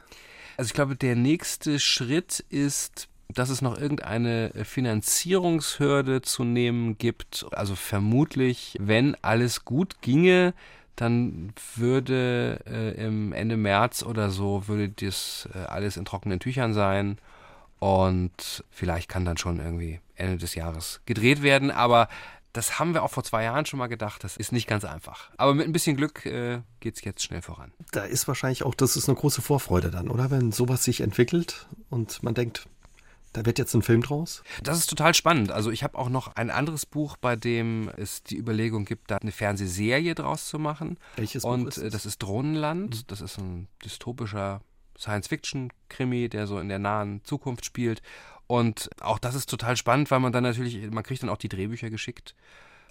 Also ich glaube, der nächste Schritt ist, dass es noch irgendeine Finanzierungshürde zu nehmen gibt. Also vermutlich, wenn alles gut ginge, dann würde äh, im Ende März oder so würde das äh, alles in trockenen Tüchern sein und vielleicht kann dann schon irgendwie Ende des Jahres gedreht werden, aber das haben wir auch vor zwei Jahren schon mal gedacht. Das ist nicht ganz einfach. Aber mit ein bisschen Glück äh, geht es jetzt schnell voran.
Da ist wahrscheinlich auch, das ist eine große Vorfreude dann, oder? Wenn sowas sich entwickelt und man denkt, da wird jetzt ein Film draus?
Das ist total spannend. Also ich habe auch noch ein anderes Buch, bei dem es die Überlegung gibt, da eine Fernsehserie draus zu machen.
Welches
und
Buch ist
äh, das ist Drohnenland. Mhm. Das ist ein dystopischer Science-Fiction-Krimi, der so in der nahen Zukunft spielt. Und auch das ist total spannend, weil man dann natürlich, man kriegt dann auch die Drehbücher geschickt.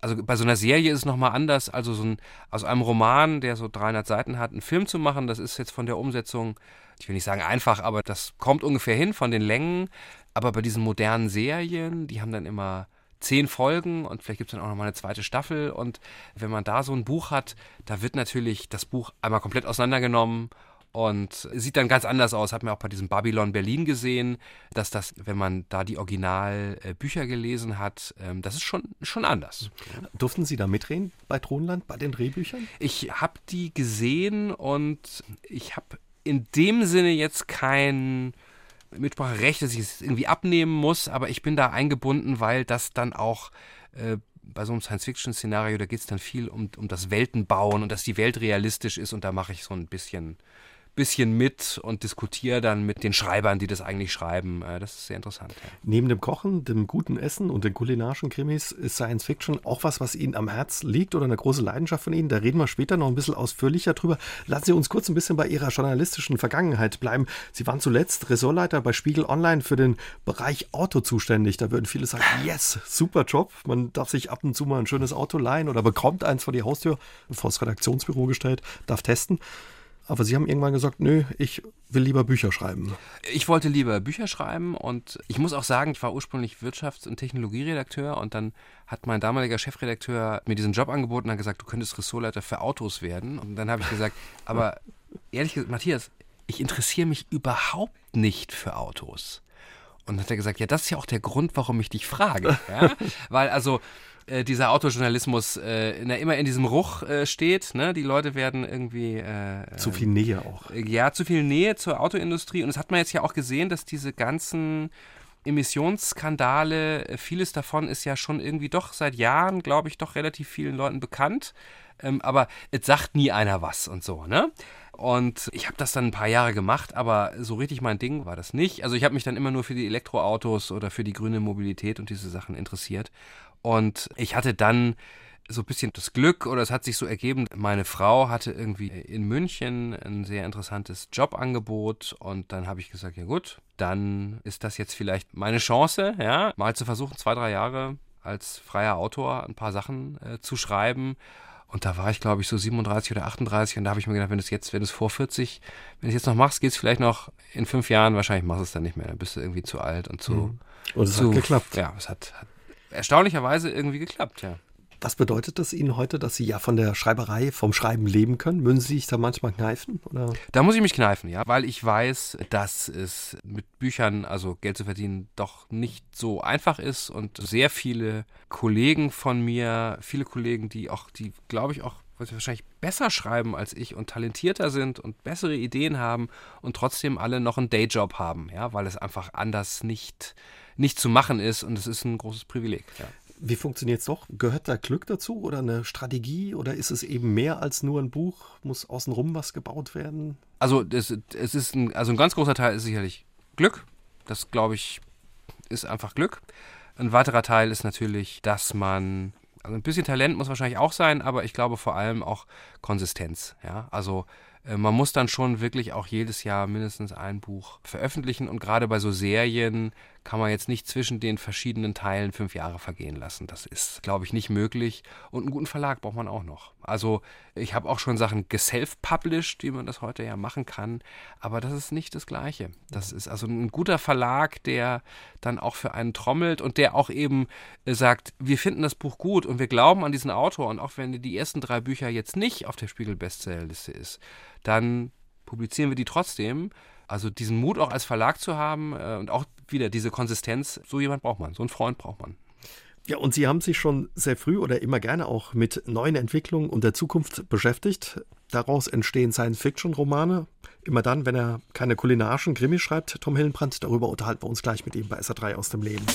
also bei so einer Serie ist es nochmal anders. Also so ein, aus einem Roman, der so 300 Seiten hat, einen Film zu machen, das ist jetzt von der Umsetzung, ich will nicht sagen einfach, aber das kommt ungefähr hin von den Längen. Aber bei diesen modernen Serien, die haben dann immer zehn Folgen und vielleicht gibt es dann auch nochmal eine zweite Staffel. Und wenn man da so ein Buch hat, da wird natürlich das Buch einmal komplett auseinandergenommen und sieht dann ganz anders aus. Hat man auch bei diesem Babylon Berlin gesehen, dass das, wenn man da die Originalbücher gelesen hat, ähm, das ist schon, schon anders.
Durften Sie da mitreden bei Thronland, bei den Drehbüchern?
Ich habe die gesehen und ich habe in dem Sinne jetzt kein Mitspracherecht, dass ich es irgendwie abnehmen muss, aber ich bin da eingebunden, weil das dann auch äh, bei so einem Science-Fiction-Szenario, da geht es dann viel um, um das Weltenbauen und dass die Welt realistisch ist und da mache ich so ein bisschen bisschen mit und diskutiere dann mit den Schreibern, die das eigentlich schreiben. Äh, das ist sehr interessant. Ja.
Neben dem Kochen, dem guten Essen und den kulinarischen Krimis ist Science Fiction auch was, was Ihnen am Herz liegt oder eine große Leidenschaft von Ihnen. Da reden wir später noch ein bisschen ausführlicher drüber. Lassen Sie uns kurz ein bisschen bei Ihrer journalistischen Vergangenheit bleiben. Sie waren zuletzt Ressortleiter bei Spiegel Online für den Bereich Auto zuständig. Da würden viele sagen, yes, super Job. Man darf sich ab und zu mal ein schönes Auto leihen oder bekommt eins vor die Haustür, vor das Redaktionsbüro gestellt, darf testen. Aber Sie haben irgendwann gesagt, nö, ich will lieber Bücher schreiben.
Ich wollte lieber Bücher schreiben und ich muss auch sagen, ich war ursprünglich Wirtschafts- und Technologieredakteur und dann hat mein damaliger Chefredakteur mir diesen Job angeboten und hat gesagt, du könntest Ressortleiter für Autos werden. Und dann habe ich gesagt, aber ehrlich gesagt, Matthias, ich interessiere mich überhaupt nicht für Autos. Und dann hat er gesagt, ja, das ist ja auch der Grund, warum ich dich frage. Ja? Weil also äh, dieser Autojournalismus äh, in, immer in diesem Ruch äh, steht. Ne? Die Leute werden irgendwie. Äh,
zu viel Nähe auch.
Äh, ja, zu viel Nähe zur Autoindustrie. Und das hat man jetzt ja auch gesehen, dass diese ganzen Emissionsskandale, äh, vieles davon ist ja schon irgendwie doch seit Jahren, glaube ich, doch relativ vielen Leuten bekannt. Ähm, aber es sagt nie einer was und so, ne? Und ich habe das dann ein paar Jahre gemacht, aber so richtig mein Ding war das nicht. Also ich habe mich dann immer nur für die Elektroautos oder für die grüne Mobilität und diese Sachen interessiert. Und ich hatte dann so ein bisschen das Glück oder es hat sich so ergeben, meine Frau hatte irgendwie in München ein sehr interessantes Jobangebot und dann habe ich gesagt, ja gut, dann ist das jetzt vielleicht meine Chance, ja, mal zu versuchen, zwei, drei Jahre als freier Autor ein paar Sachen äh, zu schreiben. Und da war ich, glaube ich, so 37 oder 38 und da habe ich mir gedacht, wenn du es jetzt, wenn du es vor 40, wenn du es jetzt noch machst, geht es vielleicht noch in fünf Jahren, wahrscheinlich machst du es dann nicht mehr, dann bist du irgendwie zu alt und zu. Mhm.
Und es hat geklappt.
Ja, es hat, hat erstaunlicherweise irgendwie geklappt, ja.
Was bedeutet das Ihnen heute, dass Sie ja von der Schreiberei, vom Schreiben leben können? Müssen Sie sich da manchmal kneifen? Oder?
Da muss ich mich kneifen, ja, weil ich weiß, dass es mit Büchern, also Geld zu verdienen, doch nicht so einfach ist und sehr viele Kollegen von mir, viele Kollegen, die auch, die glaube ich auch wahrscheinlich besser schreiben als ich und talentierter sind und bessere Ideen haben und trotzdem alle noch einen Dayjob haben, ja, weil es einfach anders nicht nicht zu machen ist und es ist ein großes Privileg. Ja.
Wie funktioniert es doch? Gehört da Glück dazu oder eine Strategie oder ist es eben mehr als nur ein Buch? Muss außenrum was gebaut werden?
Also es, es ist ein, also ein ganz großer Teil ist sicherlich Glück. Das glaube ich ist einfach Glück. Ein weiterer Teil ist natürlich, dass man also ein bisschen Talent muss wahrscheinlich auch sein, aber ich glaube vor allem auch Konsistenz. Ja, also man muss dann schon wirklich auch jedes Jahr mindestens ein Buch veröffentlichen und gerade bei so Serien kann man jetzt nicht zwischen den verschiedenen Teilen fünf Jahre vergehen lassen. Das ist, glaube ich, nicht möglich. Und einen guten Verlag braucht man auch noch. Also ich habe auch schon Sachen geself-published, wie man das heute ja machen kann, aber das ist nicht das Gleiche. Das ist also ein guter Verlag, der dann auch für einen trommelt und der auch eben äh, sagt, wir finden das Buch gut und wir glauben an diesen Autor und auch wenn die ersten drei Bücher jetzt nicht auf der Spiegel-Bestsellerliste ist, dann publizieren wir die trotzdem. Also diesen Mut auch als Verlag zu haben äh, und auch wieder diese Konsistenz, so jemand braucht man, so einen Freund braucht man.
Ja, und Sie haben sich schon sehr früh oder immer gerne auch mit neuen Entwicklungen und der Zukunft beschäftigt. Daraus entstehen Science-Fiction-Romane. Immer dann, wenn er keine kulinarischen Krimi schreibt, Tom Hillenbrand. Darüber unterhalten wir uns gleich mit ihm bei SA3 aus dem Leben.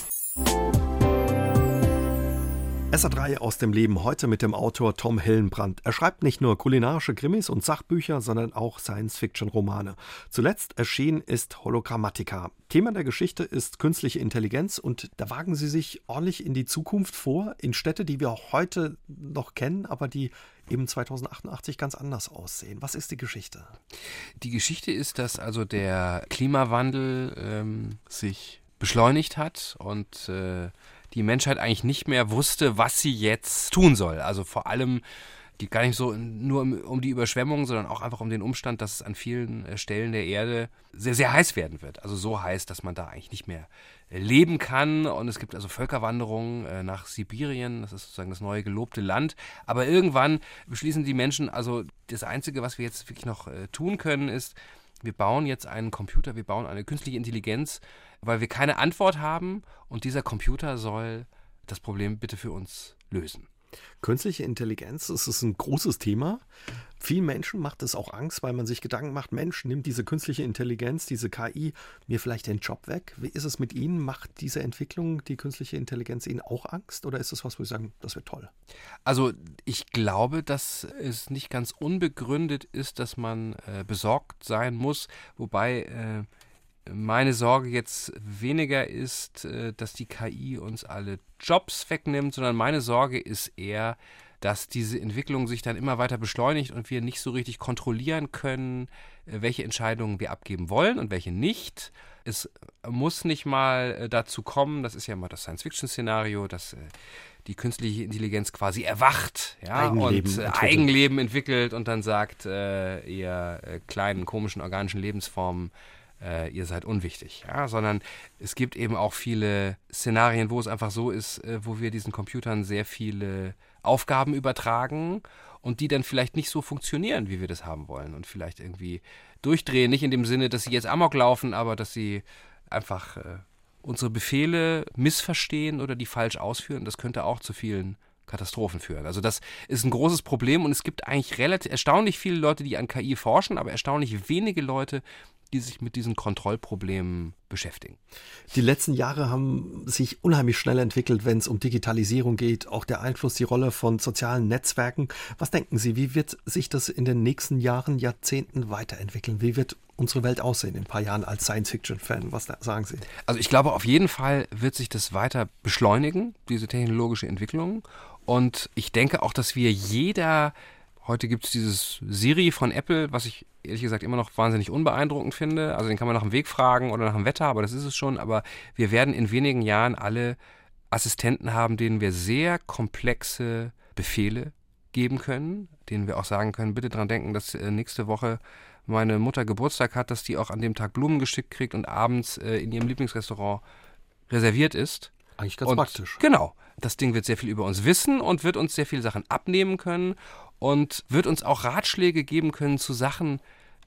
SA3 aus dem Leben heute mit dem Autor Tom Hillenbrand. Er schreibt nicht nur kulinarische Krimis und Sachbücher, sondern auch Science-Fiction-Romane. Zuletzt erschienen ist Hologrammatica. Thema der Geschichte ist künstliche Intelligenz und da wagen Sie sich ordentlich in die Zukunft vor, in Städte, die wir auch heute noch kennen, aber die eben 2088 ganz anders aussehen. Was ist die Geschichte?
Die Geschichte ist, dass also der Klimawandel ähm, sich beschleunigt hat und äh, die Menschheit eigentlich nicht mehr wusste, was sie jetzt tun soll. Also vor allem geht gar nicht so nur um, um, die Überschwemmung, sondern auch einfach um den Umstand, dass es an vielen äh, Stellen der Erde sehr, sehr heiß werden wird. Also so heiß, dass man da eigentlich nicht mehr äh, leben kann. Und es gibt also Völkerwanderungen äh, nach Sibirien. Das ist sozusagen das neue gelobte Land. Aber irgendwann beschließen die Menschen, also das Einzige, was wir jetzt wirklich noch tun können, ist, wir bauen jetzt einen Computer, wir bauen eine künstliche Intelligenz, weil wir keine Antwort haben und dieser Computer soll das Problem bitte für uns lösen.
Künstliche Intelligenz, das ist ein großes Thema. Vielen Menschen macht es auch Angst, weil man sich Gedanken macht, Mensch, nimmt diese künstliche Intelligenz, diese KI mir vielleicht den Job weg? Wie ist es mit Ihnen? Macht diese Entwicklung, die künstliche Intelligenz Ihnen auch Angst oder ist es was, wo Sie sagen, das wird toll?
Also ich glaube, dass es nicht ganz unbegründet ist, dass man äh, besorgt sein muss, wobei äh, meine Sorge jetzt weniger ist, äh, dass die KI uns alle Jobs wegnimmt, sondern meine Sorge ist eher, dass diese Entwicklung sich dann immer weiter beschleunigt und wir nicht so richtig kontrollieren können, äh, welche Entscheidungen wir abgeben wollen und welche nicht. Es muss nicht mal äh, dazu kommen, das ist ja immer das Science-Fiction-Szenario, dass die künstliche Intelligenz quasi erwacht ja, Eigenleben und entwickelt. Eigenleben entwickelt und dann sagt, äh, ihr äh, kleinen komischen organischen Lebensformen, äh, ihr seid unwichtig, ja, sondern es gibt eben auch viele Szenarien, wo es einfach so ist, äh, wo wir diesen Computern sehr viele Aufgaben übertragen und die dann vielleicht nicht so funktionieren, wie wir das haben wollen und vielleicht irgendwie durchdrehen, nicht in dem Sinne, dass sie jetzt amok laufen, aber dass sie einfach äh, unsere Befehle missverstehen oder die falsch ausführen. Das könnte auch zu vielen Katastrophen führen. Also das ist ein großes Problem und es gibt eigentlich relativ erstaunlich viele Leute, die an KI forschen, aber erstaunlich wenige Leute, die sich mit diesen Kontrollproblemen beschäftigen.
Die letzten Jahre haben sich unheimlich schnell entwickelt, wenn es um Digitalisierung geht, auch der Einfluss, die Rolle von sozialen Netzwerken. Was denken Sie, wie wird sich das in den nächsten Jahren, Jahrzehnten weiterentwickeln? Wie wird unsere Welt aussehen in ein paar Jahren als Science-Fiction-Fan? Was sagen Sie?
Also ich glaube, auf jeden Fall wird sich das weiter beschleunigen, diese technologische Entwicklung. Und ich denke auch, dass wir jeder Heute gibt es dieses Siri von Apple, was ich ehrlich gesagt immer noch wahnsinnig unbeeindruckend finde. Also den kann man nach dem Weg fragen oder nach dem Wetter, aber das ist es schon. Aber wir werden in wenigen Jahren alle Assistenten haben, denen wir sehr komplexe Befehle geben können, denen wir auch sagen können, bitte daran denken, dass äh, nächste Woche meine Mutter Geburtstag hat, dass die auch an dem Tag Blumen geschickt kriegt und abends äh, in ihrem Lieblingsrestaurant reserviert ist.
Eigentlich ganz und, praktisch.
Genau. Das Ding wird sehr viel über uns wissen und wird uns sehr viele Sachen abnehmen können und wird uns auch Ratschläge geben können zu Sachen,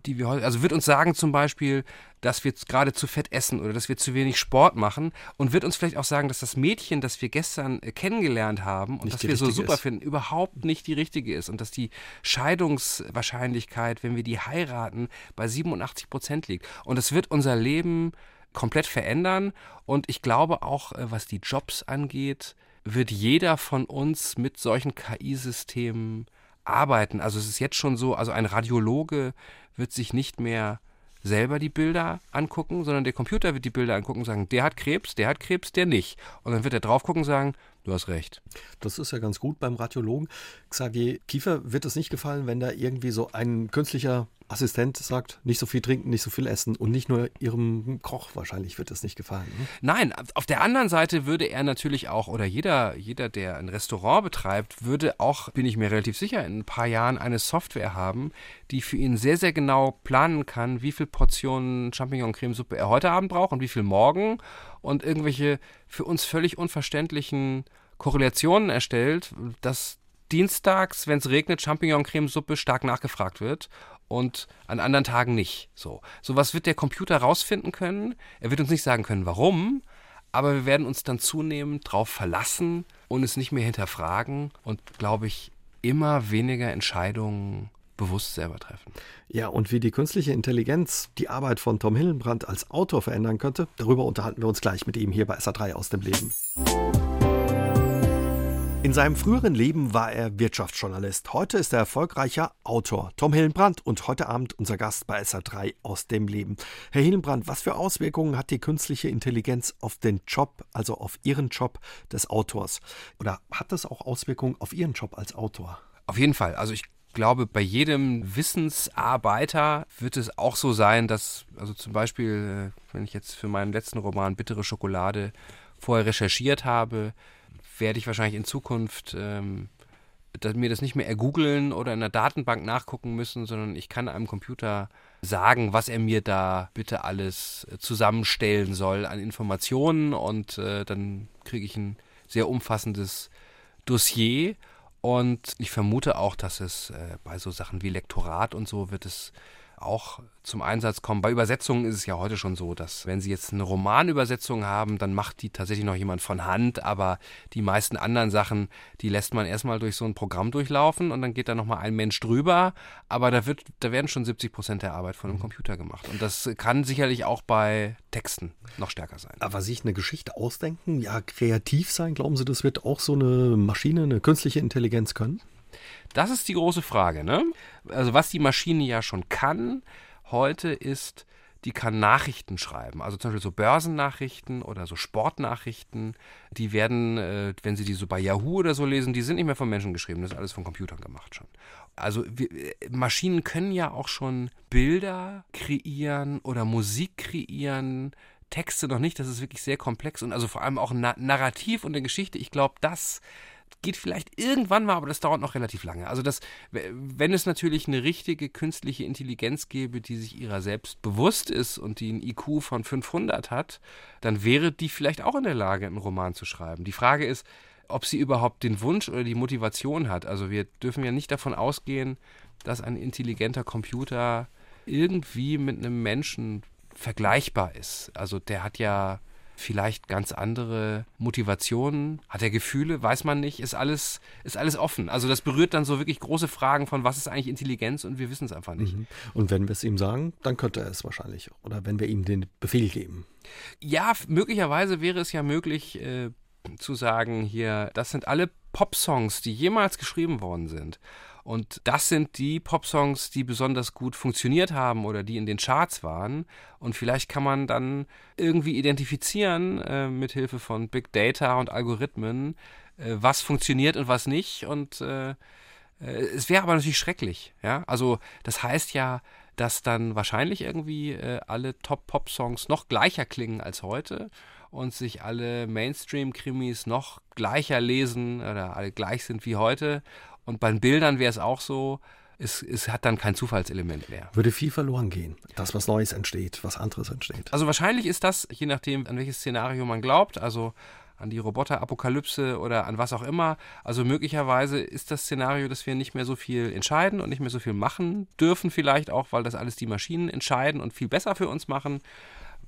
die wir heute, also wird uns sagen zum Beispiel, dass wir gerade zu fett essen oder dass wir zu wenig Sport machen und wird uns vielleicht auch sagen, dass das Mädchen, das wir gestern äh, kennengelernt haben und das wir so super ist. finden, überhaupt nicht die richtige ist und dass die Scheidungswahrscheinlichkeit, wenn wir die heiraten, bei 87 Prozent liegt. Und es wird unser Leben komplett verändern und ich glaube auch, äh, was die Jobs angeht, wird jeder von uns mit solchen KI-Systemen arbeiten. Also es ist jetzt schon so, also ein Radiologe wird sich nicht mehr selber die Bilder angucken, sondern der Computer wird die Bilder angucken und sagen, der hat Krebs, der hat Krebs, der nicht. Und dann wird er drauf gucken und sagen, du hast recht.
Das ist ja ganz gut beim Radiologen. Xavier Kiefer wird es nicht gefallen, wenn da irgendwie so ein künstlicher Assistent sagt, nicht so viel trinken, nicht so viel essen und nicht nur ihrem Koch wahrscheinlich wird das nicht gefallen. Ne?
Nein, auf der anderen Seite würde er natürlich auch, oder jeder, jeder, der ein Restaurant betreibt, würde auch, bin ich mir relativ sicher, in ein paar Jahren eine Software haben, die für ihn sehr, sehr genau planen kann, wie viel Portionen Champignon-Cremesuppe er heute Abend braucht und wie viel morgen und irgendwelche für uns völlig unverständlichen Korrelationen erstellt, dass dienstags, wenn es regnet, Champignon-Cremesuppe stark nachgefragt wird und an anderen Tagen nicht. So. was wird der Computer rausfinden können. Er wird uns nicht sagen können, warum, aber wir werden uns dann zunehmend darauf verlassen und es nicht mehr hinterfragen und, glaube ich, immer weniger Entscheidungen bewusst selber treffen.
Ja, und wie die künstliche Intelligenz die Arbeit von Tom Hillenbrand als Autor verändern könnte, darüber unterhalten wir uns gleich mit ihm hier bei SA3 aus dem Leben. In seinem früheren Leben war er Wirtschaftsjournalist. Heute ist er erfolgreicher Autor. Tom Hillenbrand und heute Abend unser Gast bei SA3 aus dem Leben. Herr Hillenbrand, was für Auswirkungen hat die künstliche Intelligenz auf den Job, also auf Ihren Job des Autors? Oder hat das auch Auswirkungen auf Ihren Job als Autor?
Auf jeden Fall. Also ich glaube, bei jedem Wissensarbeiter wird es auch so sein, dass, also zum Beispiel, äh, wenn ich jetzt für meinen letzten Roman Bittere Schokolade vorher recherchiert habe, werde ich wahrscheinlich in Zukunft ähm, mir das nicht mehr ergoogeln oder in der Datenbank nachgucken müssen, sondern ich kann einem Computer sagen, was er mir da bitte alles äh, zusammenstellen soll an Informationen und äh, dann kriege ich ein sehr umfassendes Dossier und ich vermute auch, dass es äh, bei so Sachen wie Lektorat und so wird es auch zum Einsatz kommen. Bei Übersetzungen ist es ja heute schon so, dass wenn Sie jetzt eine Romanübersetzung haben, dann macht die tatsächlich noch jemand von Hand, aber die meisten anderen Sachen, die lässt man erstmal durch so ein Programm durchlaufen und dann geht da nochmal ein Mensch drüber, aber da wird, da werden schon 70 Prozent der Arbeit von einem mhm. Computer gemacht. Und das kann sicherlich auch bei Texten noch stärker sein.
Aber sich eine Geschichte ausdenken, ja, kreativ sein, glauben Sie, das wird auch so eine Maschine, eine künstliche Intelligenz können?
Das ist die große Frage. Ne? Also was die Maschine ja schon kann heute ist, die kann Nachrichten schreiben. Also zum Beispiel so Börsennachrichten oder so Sportnachrichten. Die werden, äh, wenn Sie die so bei Yahoo oder so lesen, die sind nicht mehr von Menschen geschrieben. Das ist alles von Computern gemacht schon. Also wir, äh, Maschinen können ja auch schon Bilder kreieren oder Musik kreieren. Texte noch nicht, das ist wirklich sehr komplex und also vor allem auch Na Narrativ und eine Geschichte. Ich glaube, das geht vielleicht irgendwann mal, aber das dauert noch relativ lange. Also das, wenn es natürlich eine richtige künstliche Intelligenz gäbe, die sich ihrer selbst bewusst ist und die ein IQ von 500 hat, dann wäre die vielleicht auch in der Lage, einen Roman zu schreiben. Die Frage ist, ob sie überhaupt den Wunsch oder die Motivation hat. Also wir dürfen ja nicht davon ausgehen, dass ein intelligenter Computer irgendwie mit einem Menschen vergleichbar ist. Also der hat ja vielleicht ganz andere Motivationen, hat er Gefühle, weiß man nicht, ist alles, ist alles offen. Also das berührt dann so wirklich große Fragen von, was ist eigentlich Intelligenz und wir wissen es einfach nicht. Mhm.
Und wenn wir es ihm sagen, dann könnte er es wahrscheinlich. Oder wenn wir ihm den Befehl geben.
Ja, möglicherweise wäre es ja möglich äh, zu sagen, hier, das sind alle Pop-Songs, die jemals geschrieben worden sind. Und das sind die Popsongs, die besonders gut funktioniert haben oder die in den Charts waren. Und vielleicht kann man dann irgendwie identifizieren äh, mit Hilfe von Big Data und Algorithmen, äh, was funktioniert und was nicht. Und äh, äh es wäre aber natürlich schrecklich. Ja, also das heißt ja, dass dann wahrscheinlich irgendwie äh, alle Top-Pop-Songs noch gleicher klingen als heute und sich alle Mainstream-Krimis noch gleicher lesen oder alle gleich sind wie heute und bei den Bildern wäre es auch so, es, es, hat dann kein Zufallselement mehr.
Würde viel verloren gehen, dass was Neues entsteht, was anderes entsteht.
Also wahrscheinlich ist das, je nachdem, an welches Szenario man glaubt, also an die Roboterapokalypse oder an was auch immer. Also möglicherweise ist das Szenario, dass wir nicht mehr so viel entscheiden und nicht mehr so viel machen dürfen, vielleicht auch, weil das alles die Maschinen entscheiden und viel besser für uns machen.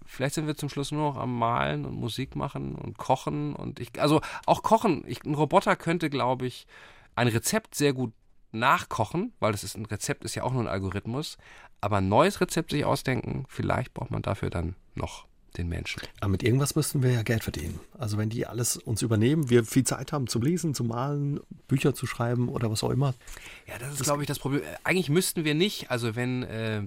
Vielleicht sind wir zum Schluss nur noch am Malen und Musik machen und kochen und ich, also auch kochen. Ich, ein Roboter könnte, glaube ich, ein Rezept sehr gut nachkochen, weil das ist ein Rezept ist ja auch nur ein Algorithmus, aber ein neues Rezept sich ausdenken, vielleicht braucht man dafür dann noch den Menschen.
Aber mit irgendwas müssten wir ja Geld verdienen. Also wenn die alles uns übernehmen, wir viel Zeit haben zum Lesen, zum Malen, Bücher zu schreiben oder was auch immer.
Ja, das ist, glaube ich, das Problem. Eigentlich müssten wir nicht. Also wenn, äh,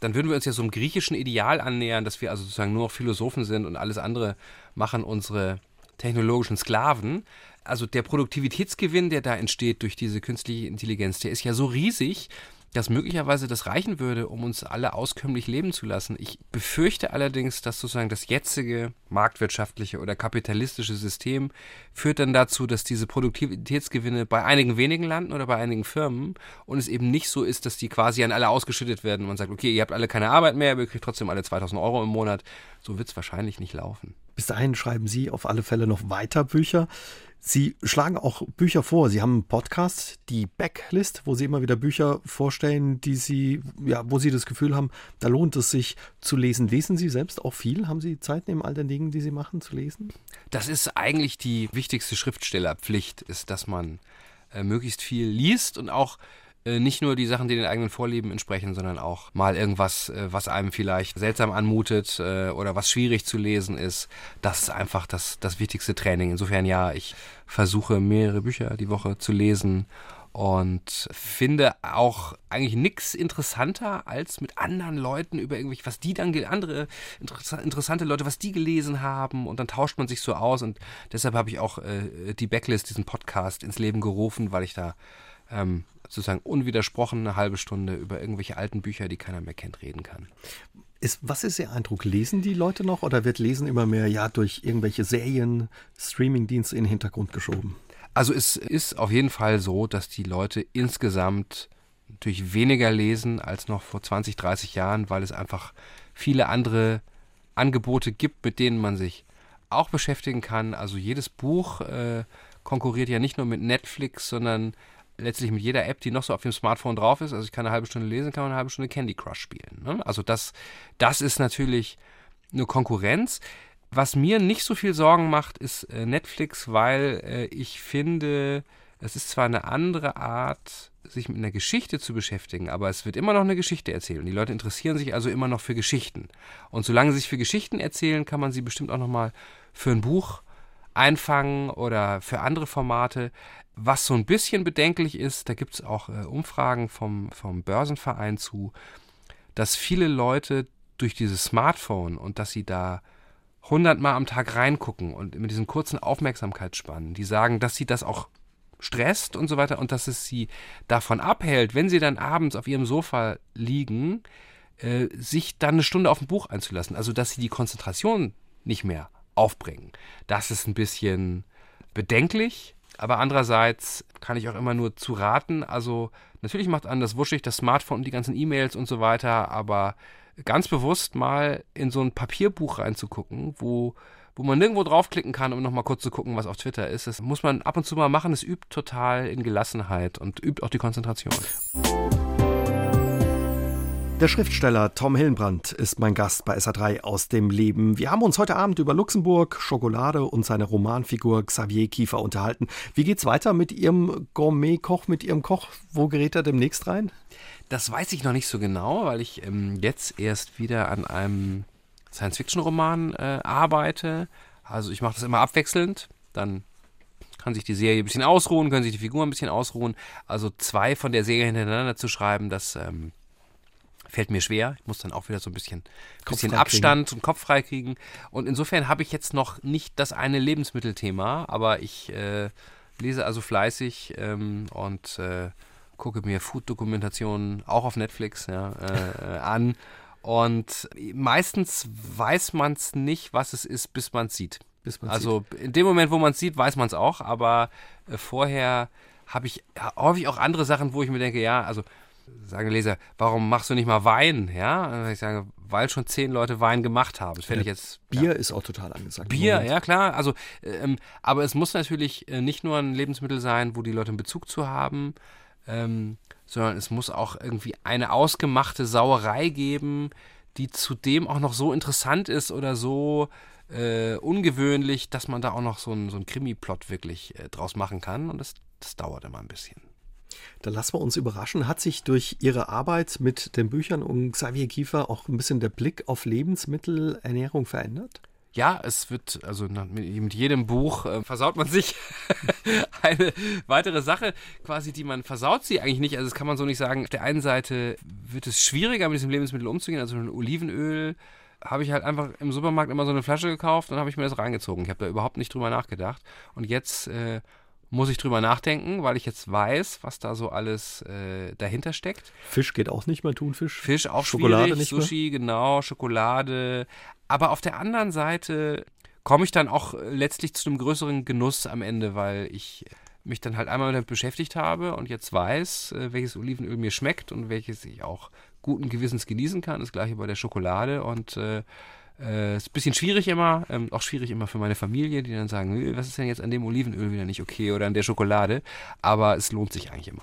dann würden wir uns ja so einem griechischen Ideal annähern, dass wir also sozusagen nur noch Philosophen sind und alles andere machen unsere technologischen Sklaven also der Produktivitätsgewinn, der da entsteht durch diese künstliche Intelligenz, der ist ja so riesig, dass möglicherweise das reichen würde, um uns alle auskömmlich leben zu lassen. Ich befürchte allerdings, dass sozusagen das jetzige marktwirtschaftliche oder kapitalistische System führt dann dazu, dass diese Produktivitätsgewinne bei einigen wenigen landen oder bei einigen Firmen und es eben nicht so ist, dass die quasi an alle ausgeschüttet werden und man sagt, okay, ihr habt alle keine Arbeit mehr, aber ihr kriegt trotzdem alle 2000 Euro im Monat. So wird es wahrscheinlich nicht laufen.
Bis dahin schreiben Sie auf alle Fälle noch weiter Bücher. Sie schlagen auch Bücher vor. Sie haben einen Podcast, die Backlist, wo Sie immer wieder Bücher vorstellen, die Sie, ja, wo Sie das Gefühl haben, da lohnt es sich zu lesen. Lesen Sie selbst auch viel? Haben Sie Zeit neben all den Dingen, die Sie machen, zu lesen?
Das ist eigentlich die wichtigste Schriftstellerpflicht, ist, dass man äh, möglichst viel liest und auch nicht nur die Sachen, die den eigenen Vorlieben entsprechen, sondern auch mal irgendwas, äh, was einem vielleicht seltsam anmutet äh, oder was schwierig zu lesen ist. Das ist einfach das, das wichtigste Training. Insofern ja, ich versuche mehrere Bücher die Woche zu lesen und finde auch eigentlich nichts interessanter als mit anderen Leuten über irgendwelche, was die dann, andere interessante Leute, was die gelesen haben und dann tauscht man sich so aus und deshalb habe ich auch äh, die Backlist, diesen Podcast ins Leben gerufen, weil ich da ähm, sozusagen unwidersprochen eine halbe Stunde über irgendwelche alten Bücher, die keiner mehr kennt, reden kann.
Ist, was ist Ihr Eindruck? Lesen die Leute noch oder wird Lesen immer mehr ja durch irgendwelche Serien, Streamingdienste in den Hintergrund geschoben?
Also es ist auf jeden Fall so, dass die Leute insgesamt natürlich weniger lesen als noch vor 20, 30 Jahren, weil es einfach viele andere Angebote gibt, mit denen man sich auch beschäftigen kann. Also jedes Buch äh, konkurriert ja nicht nur mit Netflix, sondern letztlich mit jeder App, die noch so auf dem Smartphone drauf ist. Also ich kann eine halbe Stunde lesen, kann eine halbe Stunde Candy Crush spielen. Ne? Also das, das ist natürlich eine Konkurrenz. Was mir nicht so viel Sorgen macht, ist äh, Netflix, weil äh, ich finde, es ist zwar eine andere Art, sich mit einer Geschichte zu beschäftigen, aber es wird immer noch eine Geschichte erzählen. Die Leute interessieren sich also immer noch für Geschichten. Und solange sie sich für Geschichten erzählen, kann man sie bestimmt auch nochmal für ein Buch einfangen oder für andere Formate. Was so ein bisschen bedenklich ist, da gibt es auch äh, Umfragen vom, vom Börsenverein zu, dass viele Leute durch dieses Smartphone und dass sie da hundertmal am Tag reingucken und mit diesen kurzen Aufmerksamkeitsspannen, die sagen, dass sie das auch stresst und so weiter und dass es sie davon abhält, wenn sie dann abends auf ihrem Sofa liegen, äh, sich dann eine Stunde auf ein Buch einzulassen. Also dass sie die Konzentration nicht mehr aufbringen. Das ist ein bisschen bedenklich, aber andererseits kann ich auch immer nur zu raten. Also natürlich macht an das wuschig, das Smartphone und die ganzen E-Mails und so weiter, aber ganz bewusst mal in so ein Papierbuch reinzugucken, wo wo man nirgendwo draufklicken kann, um nochmal kurz zu gucken, was auf Twitter ist. Das muss man ab und zu mal machen. Es übt total in Gelassenheit und übt auch die Konzentration.
Der Schriftsteller Tom Hillenbrand ist mein Gast bei SA3 aus dem Leben. Wir haben uns heute Abend über Luxemburg, Schokolade und seine Romanfigur Xavier Kiefer unterhalten. Wie geht's weiter mit Ihrem Gourmet-Koch, mit Ihrem Koch? Wo gerät er demnächst rein?
Das weiß ich noch nicht so genau, weil ich ähm, jetzt erst wieder an einem Science-Fiction-Roman äh, arbeite. Also ich mache das immer abwechselnd. Dann kann sich die Serie ein bisschen ausruhen, können sich die Figuren ein bisschen ausruhen. Also zwei von der Serie hintereinander zu schreiben, das ähm, fällt mir schwer. Ich muss dann auch wieder so ein bisschen, bisschen Abstand und Kopf frei kriegen. Und insofern habe ich jetzt noch nicht das eine Lebensmittelthema, aber ich äh, lese also fleißig ähm, und äh, gucke mir Food-Dokumentationen auch auf Netflix ja, äh, an und meistens weiß man es nicht, was es ist, bis man es sieht. also sieht. in dem Moment, wo man es sieht, weiß man es auch, aber äh, vorher habe ich häufig auch andere Sachen, wo ich mir denke, ja, also sagen Leser, warum machst du nicht mal Wein? Ja, ich sage, weil schon zehn Leute Wein gemacht haben. Das fände ich jetzt.
Bier
ja.
ist auch total angesagt.
Bier, ja klar. Also, ähm, aber es muss natürlich äh, nicht nur ein Lebensmittel sein, wo die Leute einen Bezug zu haben. Ähm, sondern es muss auch irgendwie eine ausgemachte Sauerei geben, die zudem auch noch so interessant ist oder so äh, ungewöhnlich, dass man da auch noch so einen so Krimi-Plot wirklich äh, draus machen kann. Und das, das dauert immer ein bisschen.
Da lassen wir uns überraschen. Hat sich durch Ihre Arbeit mit den Büchern um Xavier Kiefer auch ein bisschen der Blick auf Lebensmittelernährung verändert?
ja, es wird, also mit jedem Buch äh, versaut man sich eine weitere Sache, quasi, die man versaut sie eigentlich nicht. Also das kann man so nicht sagen. Auf der einen Seite wird es schwieriger, mit diesem Lebensmittel umzugehen. Also ein Olivenöl habe ich halt einfach im Supermarkt immer so eine Flasche gekauft und habe ich mir das reingezogen. Ich habe da überhaupt nicht drüber nachgedacht. Und jetzt äh, muss ich drüber nachdenken, weil ich jetzt weiß, was da so alles äh, dahinter steckt.
Fisch geht auch nicht mehr, Thunfisch.
Fisch auch Schokolade schwierig, nicht Sushi, mehr? genau, Schokolade. Aber auf der anderen Seite komme ich dann auch letztlich zu einem größeren Genuss am Ende, weil ich mich dann halt einmal damit beschäftigt habe und jetzt weiß, äh, welches Olivenöl mir schmeckt und welches ich auch guten Gewissens genießen kann. Das gleiche bei der Schokolade und äh, äh, ist ein bisschen schwierig immer, ähm, auch schwierig immer für meine Familie, die dann sagen, was ist denn jetzt an dem Olivenöl wieder nicht okay oder an der Schokolade, aber es lohnt sich eigentlich immer.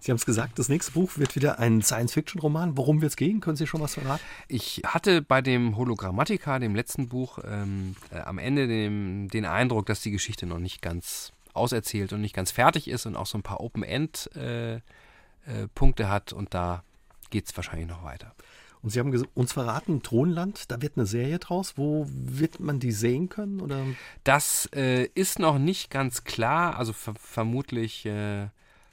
Sie haben es gesagt, das nächste Buch wird wieder ein Science-Fiction-Roman. Worum wird es gehen? Können Sie schon was verraten?
Ich hatte bei dem Hologrammatica, dem letzten Buch, ähm, äh, am Ende dem, den Eindruck, dass die Geschichte noch nicht ganz auserzählt und nicht ganz fertig ist und auch so ein paar Open-End-Punkte äh, äh, hat und da geht es wahrscheinlich noch weiter.
Und Sie haben uns verraten, Thronland, da wird eine Serie draus. Wo wird man die sehen können? Oder?
Das äh, ist noch nicht ganz klar. Also ver vermutlich äh,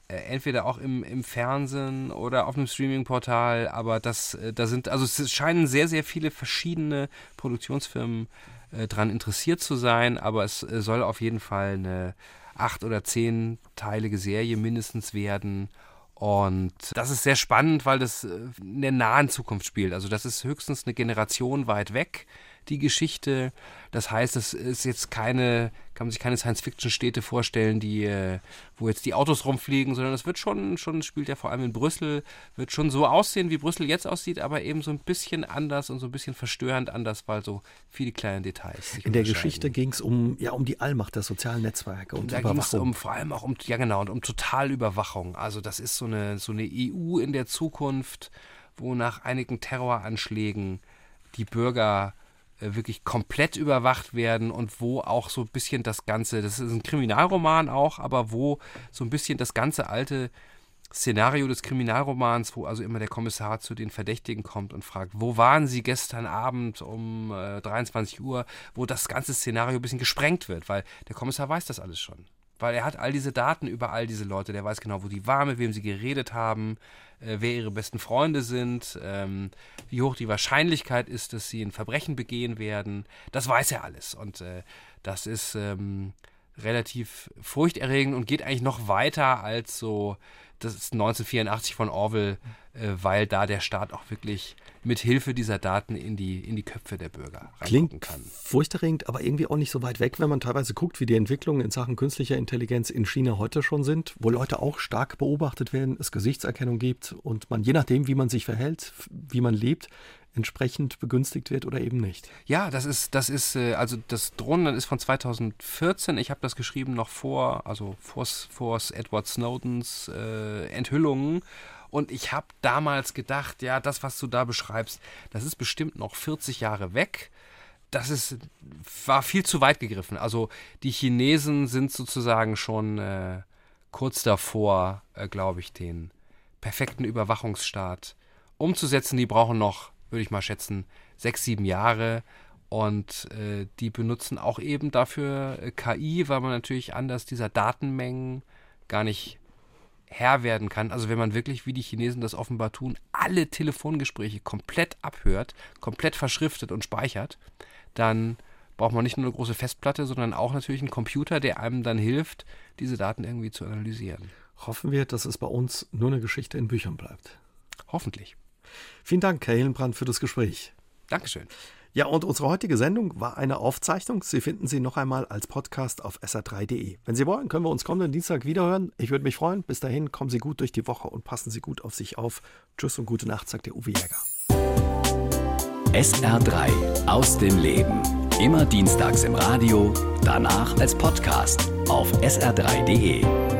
äh, entweder auch im, im Fernsehen oder auf einem Streaming-Portal, aber das, äh, da sind, also es scheinen sehr, sehr viele verschiedene Produktionsfirmen äh, dran interessiert zu sein, aber es äh, soll auf jeden Fall eine acht- oder zehnteilige Serie mindestens werden. Und das ist sehr spannend, weil das äh, in der nahen Zukunft spielt. Also das ist höchstens eine Generation weit weg die Geschichte. Das heißt, es ist jetzt keine, kann man sich keine Science-Fiction-Städte vorstellen, die, äh, wo jetzt die Autos rumfliegen, sondern es wird schon, schon, spielt ja vor allem in Brüssel, wird schon so aussehen, wie Brüssel jetzt aussieht, aber eben so ein bisschen anders und so ein bisschen verstörend anders, weil so viele kleine Details.
in der Geschichte ging es um, ja, um die Allmacht der sozialen Netzwerke und, und
da ging es um vor allem auch um, ja genau, und um Totalüberwachung. Also das ist so eine, so eine EU in der Zukunft, wo nach einigen Terroranschlägen die Bürger wirklich komplett überwacht werden und wo auch so ein bisschen das Ganze, das ist ein Kriminalroman auch, aber wo so ein bisschen das ganze alte Szenario des Kriminalromans, wo also immer der Kommissar zu den Verdächtigen kommt und fragt, wo waren sie gestern Abend um äh, 23 Uhr, wo das ganze Szenario ein bisschen gesprengt wird, weil der Kommissar weiß das alles schon. Weil er hat all diese Daten über all diese Leute, der weiß genau, wo die waren, mit wem sie geredet haben, äh, wer ihre besten Freunde sind, ähm, wie hoch die Wahrscheinlichkeit ist, dass sie ein Verbrechen begehen werden. Das weiß er alles. Und äh, das ist ähm, relativ furchterregend und geht eigentlich noch weiter als so das ist 1984 von Orwell, äh, weil da der Staat auch wirklich mit Hilfe dieser Daten in die, in die Köpfe der Bürger
Klingt
kann.
furchterregend, aber irgendwie auch nicht so weit weg, wenn man teilweise guckt, wie die Entwicklungen in Sachen künstlicher Intelligenz in China heute schon sind, wo Leute auch stark beobachtet werden, es Gesichtserkennung gibt und man je nachdem, wie man sich verhält, wie man lebt, entsprechend begünstigt wird oder eben nicht.
Ja, das ist, das ist, äh, also das Drohnen ist von 2014. Ich habe das geschrieben noch vor, also vor, vor Edward Snowdens äh, Enthüllungen. Und ich habe damals gedacht, ja, das, was du da beschreibst, das ist bestimmt noch 40 Jahre weg. Das ist, war viel zu weit gegriffen. Also die Chinesen sind sozusagen schon äh, kurz davor, äh, glaube ich, den perfekten Überwachungsstaat umzusetzen. Die brauchen noch würde ich mal schätzen, sechs, sieben Jahre. Und äh, die benutzen auch eben dafür äh, KI, weil man natürlich anders dieser Datenmengen gar nicht Herr werden kann. Also wenn man wirklich, wie die Chinesen das offenbar tun, alle Telefongespräche komplett abhört, komplett verschriftet und speichert, dann braucht man nicht nur eine große Festplatte, sondern auch natürlich einen Computer, der einem dann hilft, diese Daten irgendwie zu analysieren.
Hoffen wir, dass es bei uns nur eine Geschichte in Büchern bleibt.
Hoffentlich.
Vielen Dank, Herr Hillenbrand, für das Gespräch.
Dankeschön.
Ja, und unsere heutige Sendung war eine Aufzeichnung. Sie finden sie noch einmal als Podcast auf sr3.de. Wenn Sie wollen, können wir uns kommenden Dienstag wiederhören. Ich würde mich freuen. Bis dahin, kommen Sie gut durch die Woche und passen Sie gut auf sich auf. Tschüss und gute Nacht, sagt der Uwe Jäger.
SR3 aus dem Leben. Immer dienstags im Radio, danach als Podcast auf sr3.de.